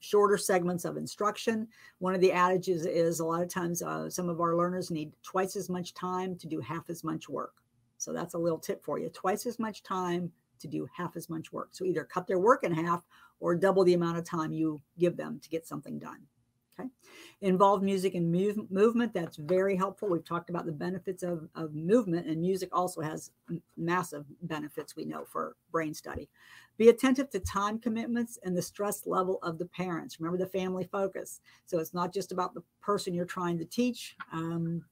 shorter segments of instruction. One of the adages is a lot of times uh, some of our learners need twice as much time to do half as much work. So that's a little tip for you twice as much time to do half as much work. So either cut their work in half or double the amount of time you give them to get something done. Okay. Involve music and move, movement. That's very helpful. We've talked about the benefits of, of movement, and music also has massive benefits we know for brain study. Be attentive to time commitments and the stress level of the parents. Remember the family focus. So it's not just about the person you're trying to teach um,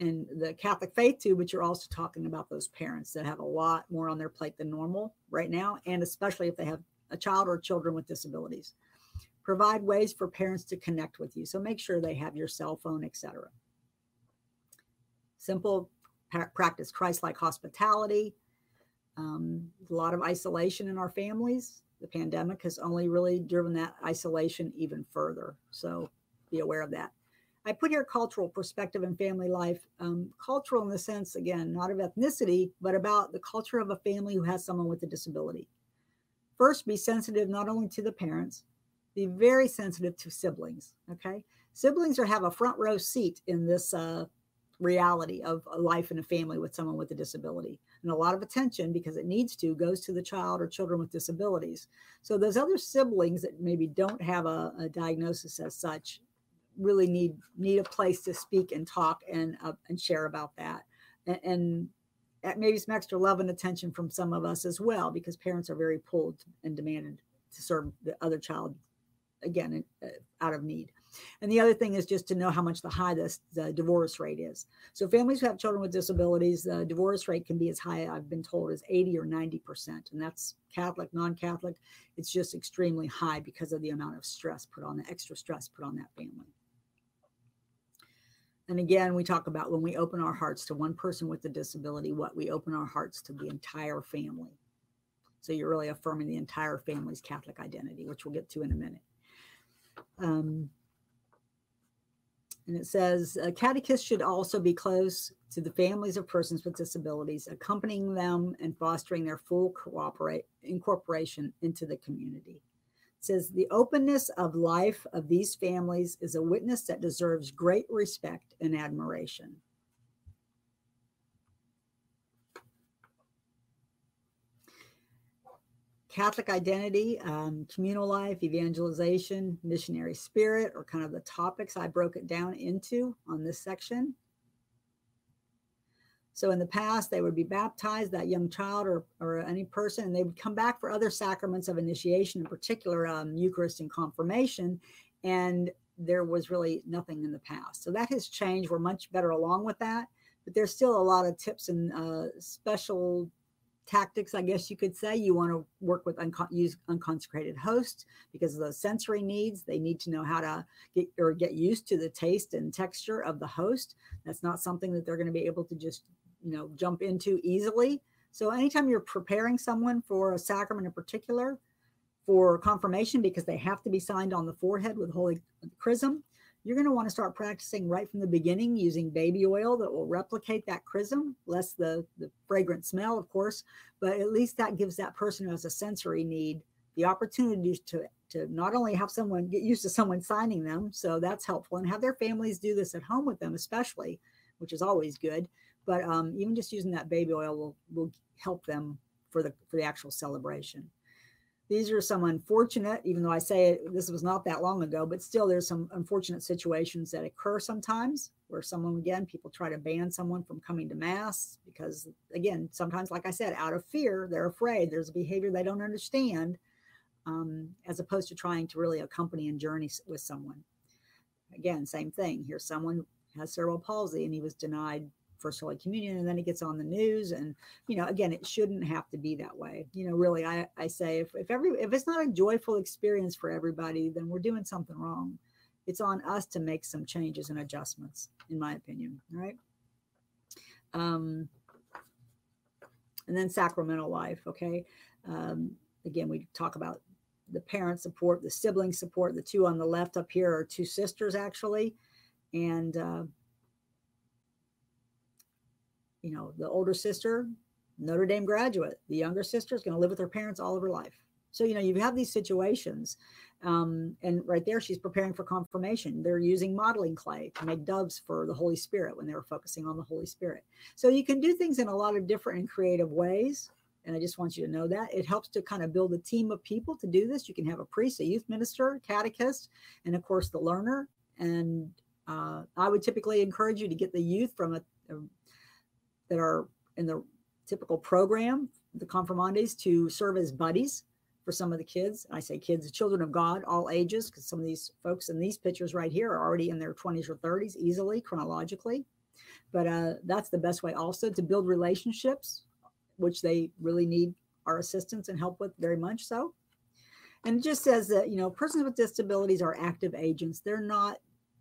and the Catholic faith too, but you're also talking about those parents that have a lot more on their plate than normal right now, and especially if they have a child or children with disabilities. Provide ways for parents to connect with you. So make sure they have your cell phone, etc. Simple practice Christ-like hospitality um, a lot of isolation in our families. The pandemic has only really driven that isolation even further. So be aware of that. I put here cultural perspective and family life. Um, cultural in the sense, again, not of ethnicity, but about the culture of a family who has someone with a disability. First, be sensitive not only to the parents, be very sensitive to siblings. Okay. Siblings are have a front row seat in this uh, reality of a life in a family with someone with a disability. And a lot of attention, because it needs to, goes to the child or children with disabilities. So those other siblings that maybe don't have a, a diagnosis as such really need need a place to speak and talk and uh, and share about that. And, and maybe some extra love and attention from some of us as well, because parents are very pulled and demanded to serve the other child again uh, out of need. And the other thing is just to know how much the high the, the divorce rate is. So families who have children with disabilities, the divorce rate can be as high, I've been told, as 80 or 90%. And that's Catholic, non-Catholic. It's just extremely high because of the amount of stress put on the extra stress put on that family. And again, we talk about when we open our hearts to one person with a disability, what we open our hearts to the entire family. So you're really affirming the entire family's Catholic identity, which we'll get to in a minute. Um, and it says a catechist should also be close to the families of persons with disabilities, accompanying them and fostering their full cooperate incorporation into the community. It says the openness of life of these families is a witness that deserves great respect and admiration. Catholic identity, um, communal life, evangelization, missionary spirit are kind of the topics I broke it down into on this section. So in the past, they would be baptized, that young child or, or any person, and they would come back for other sacraments of initiation, in particular um, Eucharist and confirmation. And there was really nothing in the past. So that has changed. We're much better along with that. But there's still a lot of tips and uh, special tactics, I guess you could say. You want to work with use unconsecrated hosts because of those sensory needs. They need to know how to get or get used to the taste and texture of the host. That's not something that they're going to be able to just you know jump into easily. So anytime you're preparing someone for a sacrament in particular, for confirmation because they have to be signed on the forehead with holy chrism you're going to want to start practicing right from the beginning using baby oil that will replicate that chrism, less the, the fragrant smell, of course, but at least that gives that person who has a sensory need the opportunity to, to not only have someone get used to someone signing them, so that's helpful, and have their families do this at home with them, especially, which is always good. But um, even just using that baby oil will, will help them for the for the actual celebration these are some unfortunate, even though I say it, this was not that long ago, but still there's some unfortunate situations that occur sometimes where someone, again, people try to ban someone from coming to mass because, again, sometimes, like I said, out of fear, they're afraid. There's a behavior they don't understand, um, as opposed to trying to really accompany and journey with someone. Again, same thing. Here's someone has cerebral palsy and he was denied First Holy Communion, and then it gets on the news. And you know, again, it shouldn't have to be that way. You know, really, I, I say if if every if it's not a joyful experience for everybody, then we're doing something wrong. It's on us to make some changes and adjustments, in my opinion. Right. Um, and then sacramental life. Okay. Um, again, we talk about the parent support, the sibling support. The two on the left up here are two sisters, actually. And uh, you know, the older sister, Notre Dame graduate, the younger sister is going to live with her parents all of her life. So, you know, you have these situations. Um, and right there, she's preparing for confirmation. They're using modeling clay to make doves for the Holy Spirit when they were focusing on the Holy Spirit. So, you can do things in a lot of different and creative ways. And I just want you to know that it helps to kind of build a team of people to do this. You can have a priest, a youth minister, catechist, and of course, the learner. And uh, I would typically encourage you to get the youth from a, a that are in the typical program, the confirmandes, to serve as buddies for some of the kids. I say kids, children of God, all ages, because some of these folks in these pictures right here are already in their 20s or 30s easily, chronologically. But uh, that's the best way also to build relationships, which they really need our assistance and help with very much so. And it just says that, you know, persons with disabilities are active agents. They're not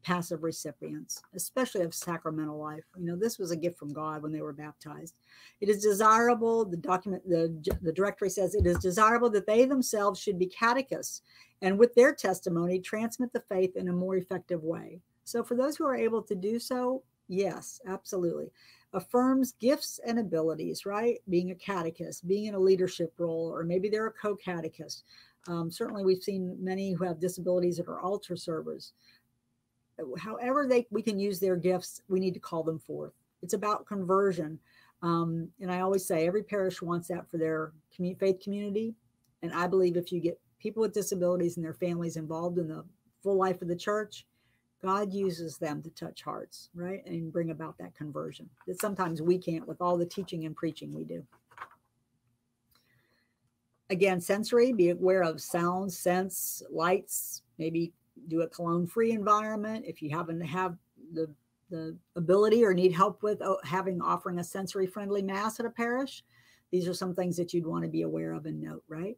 passive recipients, especially of sacramental life. You know, this was a gift from God when they were baptized. It is desirable, the document, the, the directory says it is desirable that they themselves should be catechists and with their testimony transmit the faith in a more effective way. So for those who are able to do so, yes, absolutely. Affirms gifts and abilities, right? Being a catechist, being in a leadership role, or maybe they're a co catechist. Um, certainly, we've seen many who have disabilities that are altar servers however they we can use their gifts we need to call them forth. It's about conversion. Um, and i always say every parish wants that for their faith community. And i believe if you get people with disabilities and their families involved in the full life of the church god uses them to touch hearts right? And bring about that conversion that sometimes we can't with all the teaching and preaching we do. Again sensory be aware of sounds sense lights maybe do a cologne free environment. If you happen to have the, the ability or need help with oh, having offering a sensory friendly mass at a parish, these are some things that you'd want to be aware of and note, right?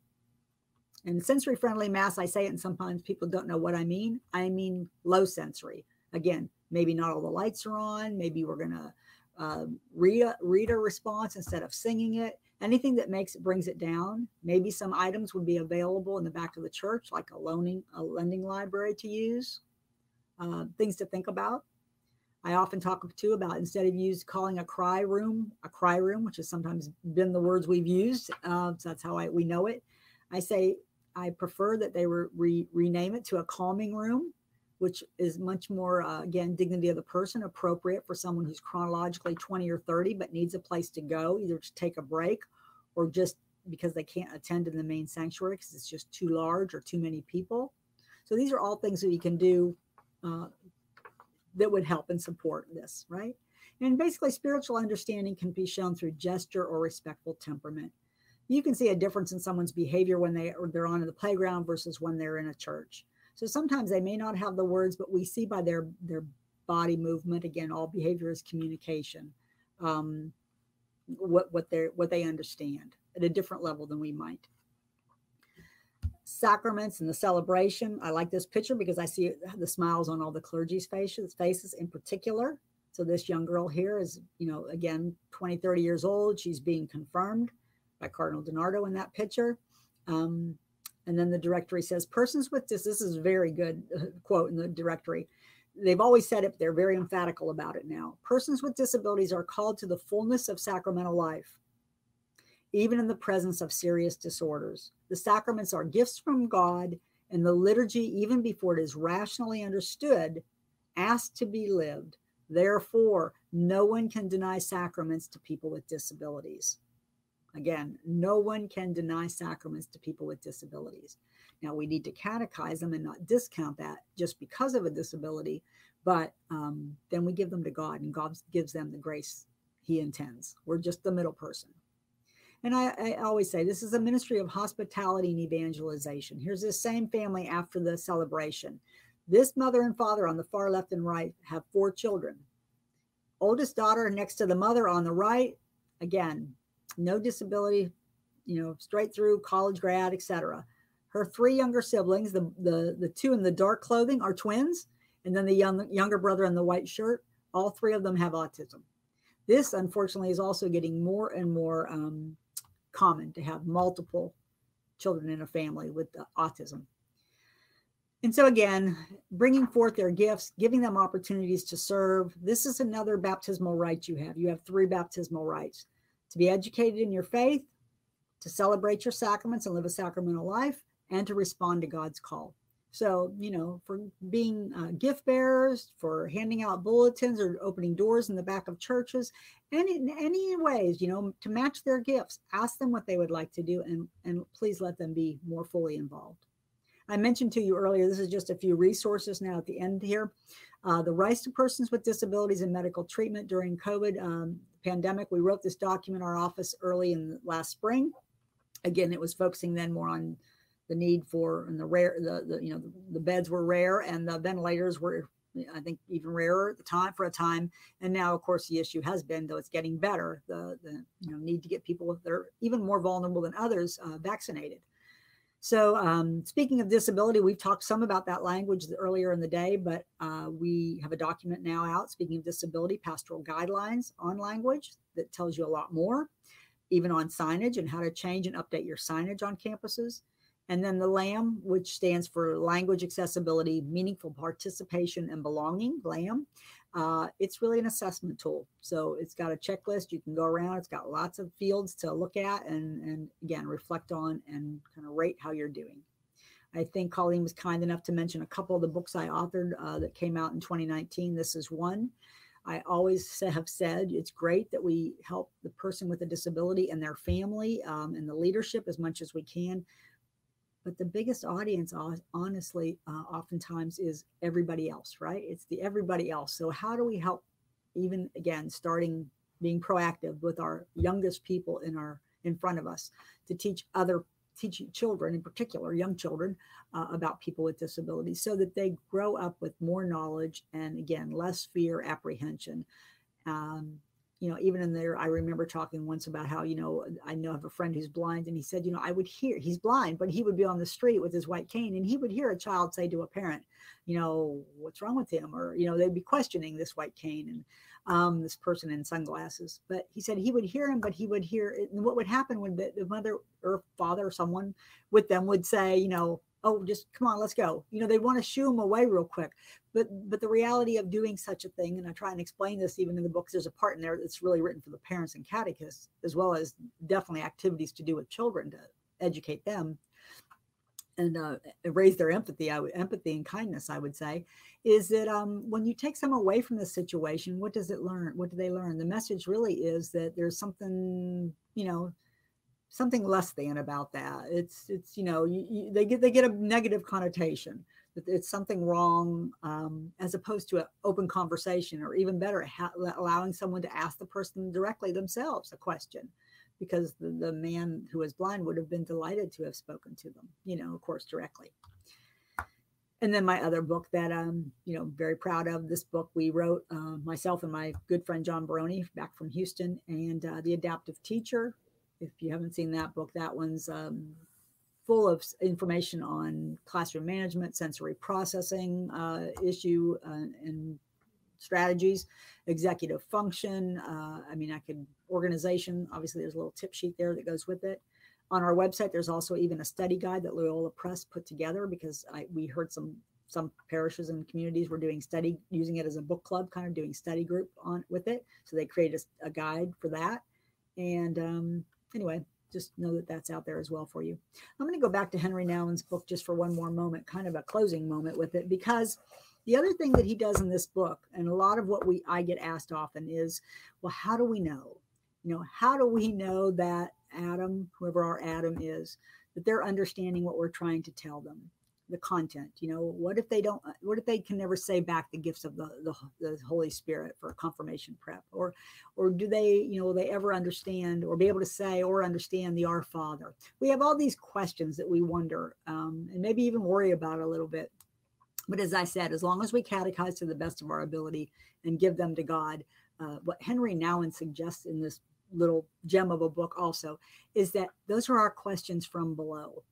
And sensory friendly mass, I say it, and sometimes people don't know what I mean. I mean low sensory. Again, maybe not all the lights are on. Maybe we're going to uh, read, a, read a response instead of singing it. Anything that makes it brings it down. Maybe some items would be available in the back of the church, like a loaning a lending library to use. Uh, things to think about. I often talk too about instead of use calling a cry room a cry room, which has sometimes been the words we've used. Uh, so that's how I, we know it. I say I prefer that they were re, rename it to a calming room, which is much more uh, again dignity of the person, appropriate for someone who's chronologically 20 or 30 but needs a place to go, either to take a break or just because they can't attend in the main sanctuary because it's just too large or too many people. So these are all things that you can do uh, that would help and support this, right? And basically, spiritual understanding can be shown through gesture or respectful temperament. You can see a difference in someone's behavior when they they're on the playground versus when they're in a church. So sometimes they may not have the words, but we see by their their body movement. Again, all behavior is communication. Um, what what they what they understand at a different level than we might sacraments and the celebration. I like this picture because I see the smiles on all the clergy's faces, faces in particular. So this young girl here is, you know, again, 20, 30 years old. She's being confirmed by Cardinal DiNardo in that picture. Um, and then the directory says persons with this, this is a very good uh, quote in the directory. They've always said it, they're very emphatical about it now. Persons with disabilities are called to the fullness of sacramental life even in the presence of serious disorders. The sacraments are gifts from God, and the liturgy, even before it is rationally understood, asked to be lived. Therefore, no one can deny sacraments to people with disabilities. Again, no one can deny sacraments to people with disabilities. Now, we need to catechize them and not discount that just because of a disability, but um, then we give them to God and God gives them the grace He intends. We're just the middle person. And I, I, always say this is a ministry of hospitality and evangelization. Here's this same family after the celebration. This mother and father on the far left and right have four children. Oldest daughter next to the mother on the right, again, no disability, you know, straight through college grad, etc. Her three younger siblings, the, the the two in the dark clothing, are twins, and then the young younger brother in the white shirt. All three of them have autism. This, unfortunately, is also getting more and more um, common to have multiple children in a family with autism. And so, again, bringing forth their gifts, giving them opportunities to serve. This is another baptismal right you have. You have three baptismal rights to be educated in your faith, to celebrate your sacraments and live a sacramental life, and to respond to God's call. So, you know, for being uh, gift bearers, for handing out bulletins or opening doors in the back of churches, any any ways, you know, to match their gifts, ask them what they would like to do, and and please let them be more fully involved. I mentioned to you earlier. This is just a few resources now at the end here. Uh, the rights to persons with disabilities and medical treatment during COVID um, pandemic. We wrote this document in our office early in last spring. Again, it was focusing then more on the need for and the rare the, the you know the, the beds were rare and the ventilators were I think even rarer at the time for a time. And now, of course, the issue has been, though it's getting better, the, the you know need to get people that are even more vulnerable than others uh, vaccinated. So, um, speaking of disability, we've talked some about that language earlier in the day, but uh, we have a document now out, speaking of disability, pastoral guidelines on language that tells you a lot more, even on signage and how to change and update your signage on campuses. And then the LAM, which stands for Language Accessibility, Meaningful Participation and Belonging, LAM. Uh, it's really an assessment tool. So it's got a checklist. You can go around. It's got lots of fields to look at and, and again, reflect on and kind of rate how you're doing. I think Colleen was kind enough to mention a couple of the books I authored uh, that came out in 2019. This is one. I always have said it's great that we help the person with a disability and their family um, and the leadership as much as we can but the biggest audience honestly uh, oftentimes is everybody else right it's the everybody else so how do we help even again starting being proactive with our youngest people in our in front of us to teach other teach children, in particular, young children, uh, about people with disabilities so that they grow up with more knowledge and, again, less fear, apprehension. Um, you know, even in there, I remember talking once about how, you know, I know I have a friend who's blind, and he said, you know, I would hear he's blind, but he would be on the street with his white cane, and he would hear a child say to a parent, you know, what's wrong with him? Or, you know, they'd be questioning this white cane and um, this person in sunglasses. But he said he would hear him, but he would hear it. And what would happen when the, the mother or father or someone with them would say, you know, oh just come on let's go. You know they want to shoo them away real quick. But but the reality of doing such a thing and i try and explain this even in the books there's a part in there that's really written for the parents and catechists as well as definitely activities to do with children to educate them and uh, raise their empathy I would, empathy and kindness i would say is that um, when you take someone away from the situation what does it learn? What do they learn? The message really is that there's something you know something less than about that. It's it's you know you, you, they get they get a negative connotation that it's something wrong um, as opposed to an open conversation or even better ha- allowing someone to ask the person directly themselves a question because the, the man who is blind would have been delighted to have spoken to them you know of course directly and then my other book that i'm you know very proud of this book we wrote uh, myself and my good friend john baroni back from houston and uh, the adaptive teacher if you haven't seen that book, that one's um, full of information on classroom management, sensory processing uh, issue, uh, and strategies, executive function. Uh, I mean, I could organization. Obviously, there's a little tip sheet there that goes with it. On our website, there's also even a study guide that Loyola Press put together because I, we heard some some parishes and communities were doing study using it as a book club, kind of doing study group on with it. So they created a, a guide for that. And um, anyway, just know that that's out there as well for you. I'm going to go back to Henri Nouwen's book just for one more moment, kind of a closing moment with it, because the other thing that he does in this book, and a lot of what we I get asked often is, well, how do we know? You know, how do we know that Adam, whoever our Adam is, that they're understanding what we're trying to tell them? The content you know what if they don't what if they can never say back the gifts of the, the, the holy spirit for a confirmation prep? Or or do they you know will they ever understand or be able to say or understand the our father? We have all these questions that we wonder um, and maybe even worry about a little bit. But as i said as long as we catechize to the best of our ability and give them to god uh, what henri nouwen suggests in this little gem of a book also is that those are our questions from below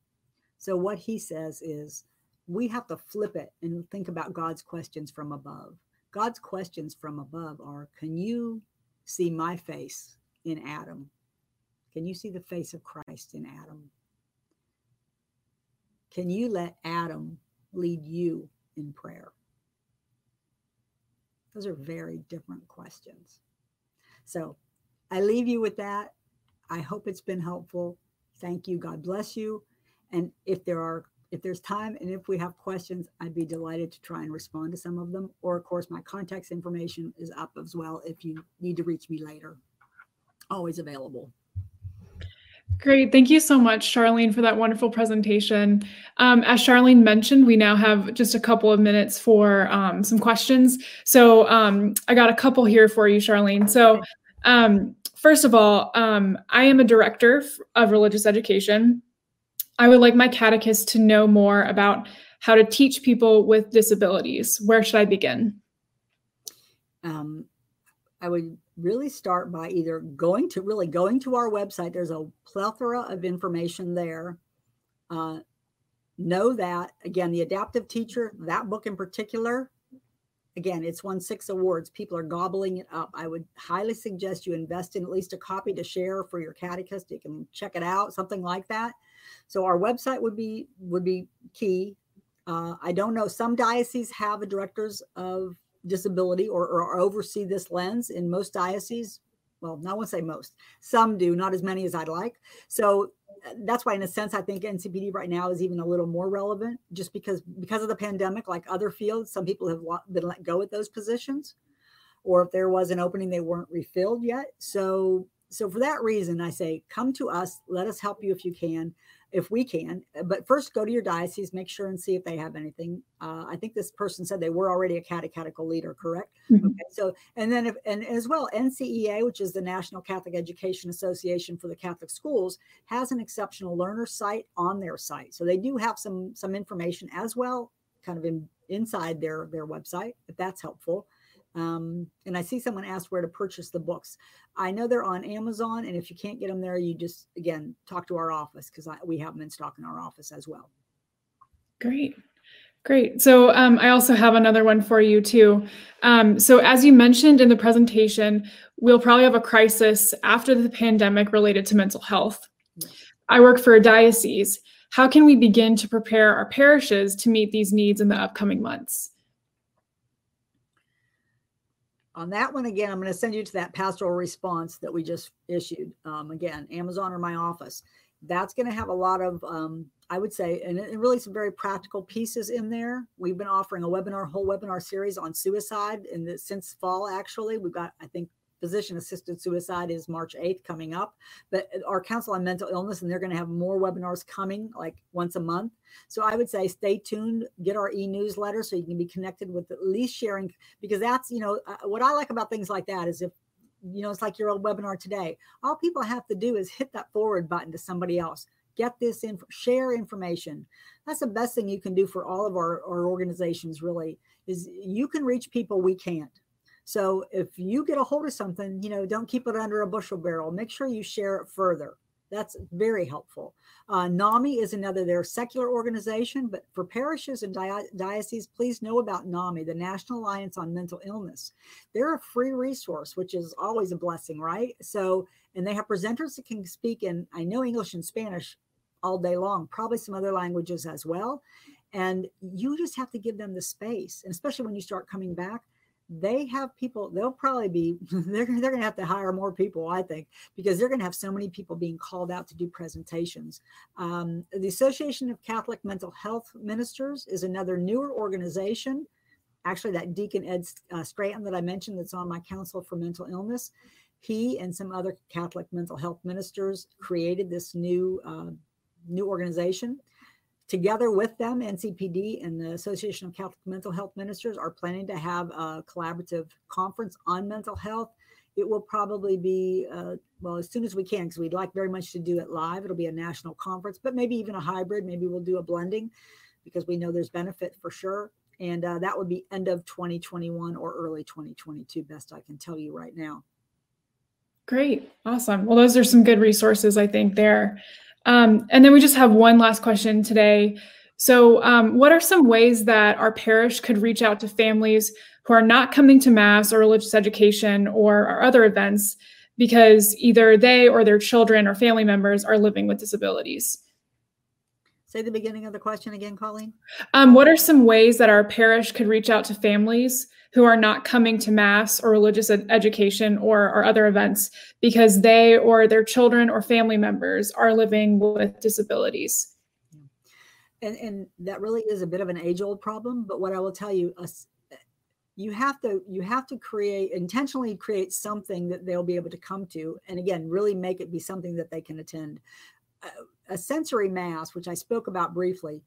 so what he says is we have to flip it and think about God's questions from above. God's questions from above are Can you see my face in Adam? Can you see the face of Christ in Adam? Can you let Adam lead you in prayer? Those are very different questions. So I leave you with that. I hope it's been helpful. Thank you. God bless you. And if there are if there's time and if we have questions, I'd be delighted to try and respond to some of them. Or of course, my contact information is up as well if you need to reach me later. Always available. Great. Thank you so much, Charleen, for that wonderful presentation. Um, as Charleen mentioned, we now have just a couple of minutes for um, some questions. So um, I got a couple here for you, Charleen. So um, first of all, um, I am a director of religious education I would like my catechist to know more about how to teach people with disabilities. Where should I begin? Um, I would really start by either going to really going to our website. There's a plethora of information there. Uh, know that again, the adaptive teacher, that book in particular, again, it's won six awards. People are gobbling it up. I would highly suggest you invest in at least a copy to share for your catechist. You can check it out, something like that. So our website would be would be key. Uh, I don't know. Some dioceses have a directors of disability or, or oversee this lens. In most dioceses, well, not to say most. Some do, not as many as I'd like. So that's why, in a sense, I think NCPD right now is even a little more relevant, just because because of the pandemic. Like other fields, some people have been let go at those positions, or if there was an opening, they weren't refilled yet. So so for that reason, I say come to us. Let us help you if you can. If we can. But first, go to your diocese, make sure and see if they have anything. Uh, I think this person said they were already a catechetical leader, correct? Mm-hmm. Okay, so and then if and as well, NCEA, which is the National Catholic Education Association for the Catholic Schools, has an exceptional learner site on their site. So they do have some some information as well, kind of in, inside their their website, if that's helpful. Um, and I see someone asked where to purchase the books. I know they're on Amazon, and if you can't get them there, you just again talk to our office because we have them in stock in our office as well. Great. Great. So um, I also have another one for you too. Um, so as you mentioned in the presentation, we'll probably have a crisis after the pandemic related to mental health. I work for a diocese. How can we begin to prepare our parishes to meet these needs in the upcoming months? On that one again i'm going to send you to that pastoral response that we just issued um, again amazon or my office. That's going to have a lot of um, i would say and, and really some very practical pieces in there. We've been offering a webinar whole webinar series on suicide in the since fall actually. We've got i think physician assisted suicide is March 8th coming up. But our Council on Mental Illness, and they're going to have more webinars coming like once a month. So I would say stay tuned, get our e newsletter so you can be connected with at least sharing, because that's, you know, uh, what I like about things like that is if you know, it's like your old webinar today. All people have to do is hit that forward button to somebody else. Get this in, share information. That's the best thing you can do for all of our, our organizations, really, is you can reach people we can't. So if you get a hold of something, you know, don't keep it under a bushel barrel. Make sure you share it further. That's very helpful. Uh, NAMI is another, they're a secular organization, but for parishes and dioceses, please know about NAMI, the National Alliance on Mental Illness. They're a free resource, which is always a blessing, right? So, and they have presenters that can speak in, I know English and Spanish all day long, probably some other languages as well. And you just have to give them the space, and especially when you start coming back they have people they'll probably be they're, they're going to have to hire more people i think because they're going to have so many people being called out to do presentations. Um, the association of catholic mental health ministers is another newer organization. Actually that deacon ed uh, Scranton that i mentioned that's on my council for mental illness he and some other catholic mental health ministers created this new uh, new organization Together with them, NCPD and the Association of Catholic Mental Health Ministers are planning to have a collaborative conference on mental health. It will probably be, uh, well, as soon as we can, because we'd like very much to do it live. It'll be a national conference, but maybe even a hybrid. Maybe we'll do a blending because we know there's benefit for sure. And uh, that would be end of 2021 or early 2022, best I can tell you right now. Great. Awesome. Well, those are some good resources, I think, there. Um, and then we just have one last question today. So, um, what are some ways that our parish could reach out to families who are not coming to Mass or religious education or our other events because either they or their children or family members are living with disabilities? Say the beginning of the question again, Colleen. Um, what are some ways that our parish could reach out to families who are not coming to mass or religious ed- education or, or other events because they or their children or family members are living with disabilities. And, and that really is a bit of an age old problem. But what I will tell you, uh, you have to you have to create intentionally create something that they'll be able to come to, and again, really make it be something that they can attend. A sensory mass, which I spoke about briefly,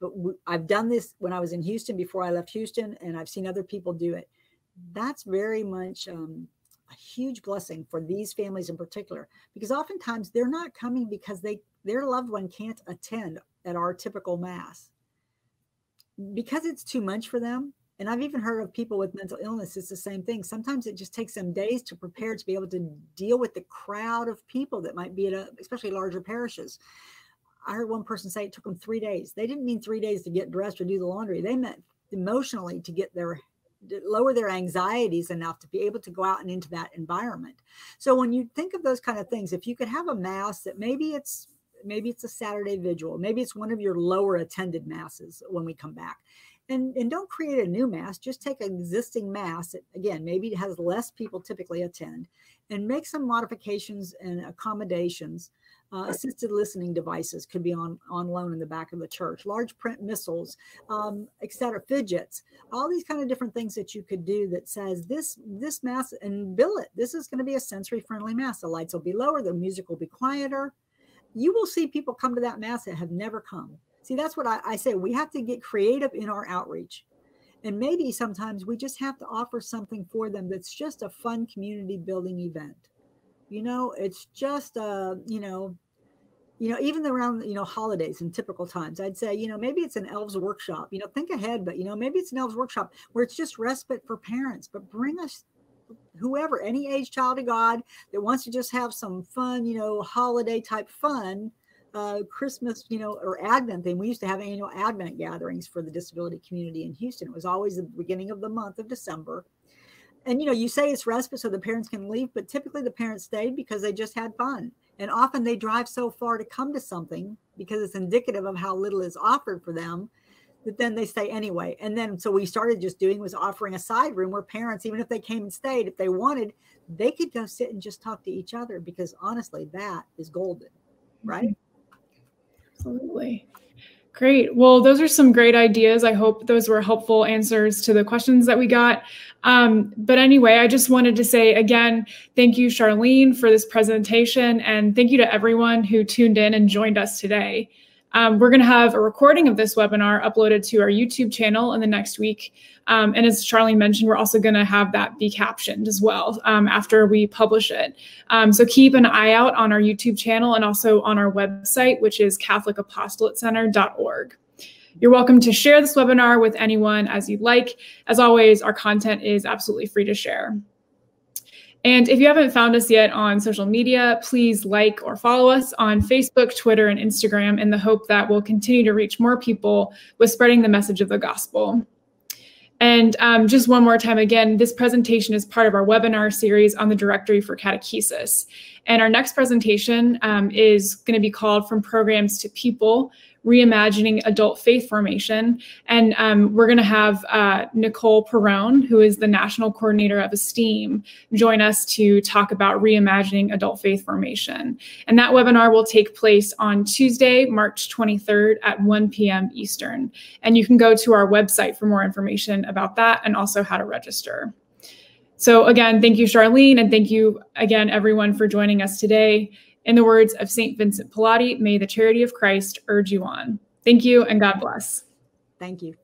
but I've done this when I was in Houston before I left Houston, and I've seen other people do it. That's very much um, a huge blessing for these families in particular, because oftentimes they're not coming because they their loved one can't attend at our typical mass because it's too much for them. And I've even heard of people with mental illness. It's the same thing. Sometimes it just takes them days to prepare to be able to deal with the crowd of people that might be at a, especially larger parishes. I heard one person say it took them three days. They didn't mean three days to get dressed or do the laundry. They meant emotionally to get their lower their anxieties enough to be able to go out and into that environment. So when you think of those kind of things, if you could have a mass that maybe it's maybe it's a Saturday vigil, maybe it's one of your lower attended masses when we come back. And, and don't create a new mass, just take an existing mass that again maybe it has less people typically attend and make some modifications and accommodations uh, assisted listening devices could be on, on loan in the back of the church, large print missals, um, etc., fidgets, all these kind of different things that you could do that says this this mass and bill it. This is going to be a sensory friendly mass. The lights will be lower, the music will be quieter, you will see people come to that mass that have never come. See, that's what I, I say. We have to get creative in our outreach. And maybe sometimes we just have to offer something for them that's just a fun community building event. You know, it's just, uh, you know, you know, even around, you know, holidays and typical times, I'd say, you know, maybe it's an elves workshop, you know, think ahead, but, you know, maybe it's an elves workshop where it's just respite for parents, but bring us whoever, any age child of God that wants to just have some fun, you know, holiday type fun uh, Christmas, you know, or Advent thing. We used to have annual Advent gatherings for the disability community in Houston. It was always the beginning of the month of December. And, you know, you say it's respite so the parents can leave, but typically the parents stayed because they just had fun. And often they drive so far to come to something because it's indicative of how little is offered for them that then they stay anyway. And then so we started just doing was offering a side room where parents, even if they came and stayed, if they wanted, they could go sit and just talk to each other because honestly, that is golden, right? Mm-hmm. Absolutely. Great. Well, those are some great ideas. I hope those were helpful answers to the questions that we got. Um, but anyway, I just wanted to say again, thank you, Charleen, for this presentation, and thank you to everyone who tuned in and joined us today. Um, we're going to have a recording of this webinar uploaded to our YouTube channel in the next week. Um, and as Charleen mentioned, we're also going to have that be captioned as well um, after we publish it. Um, so keep an eye out on our YouTube channel and also on our website, which is CatholicApostolatecenter.org. You're welcome to share this webinar with anyone as you'd like. As always, our content is absolutely free to share. And if you haven't found us yet on social media, please like or follow us on Facebook, Twitter, and Instagram in the hope that we'll continue to reach more people with spreading the message of the gospel. And um, just one more time again, this presentation is part of our webinar series on the Directory for Catechesis. And our next presentation um, is going to be called From Programs to People, reimagining adult faith formation. And um, we're going to have uh, Nicole Perone, who is the national coordinator of Esteem, join us to talk about reimagining adult faith formation. And that webinar will take place on Tuesday, March 23rd at 1 p.m. Eastern. And you can go to our website for more information about that and also how to register. So, again, thank you, Charleen, and thank you again, everyone, for joining us today. In the words of St. Vincent Pallotti, may the charity of Christ urge you on. Thank you and God bless. Thank you.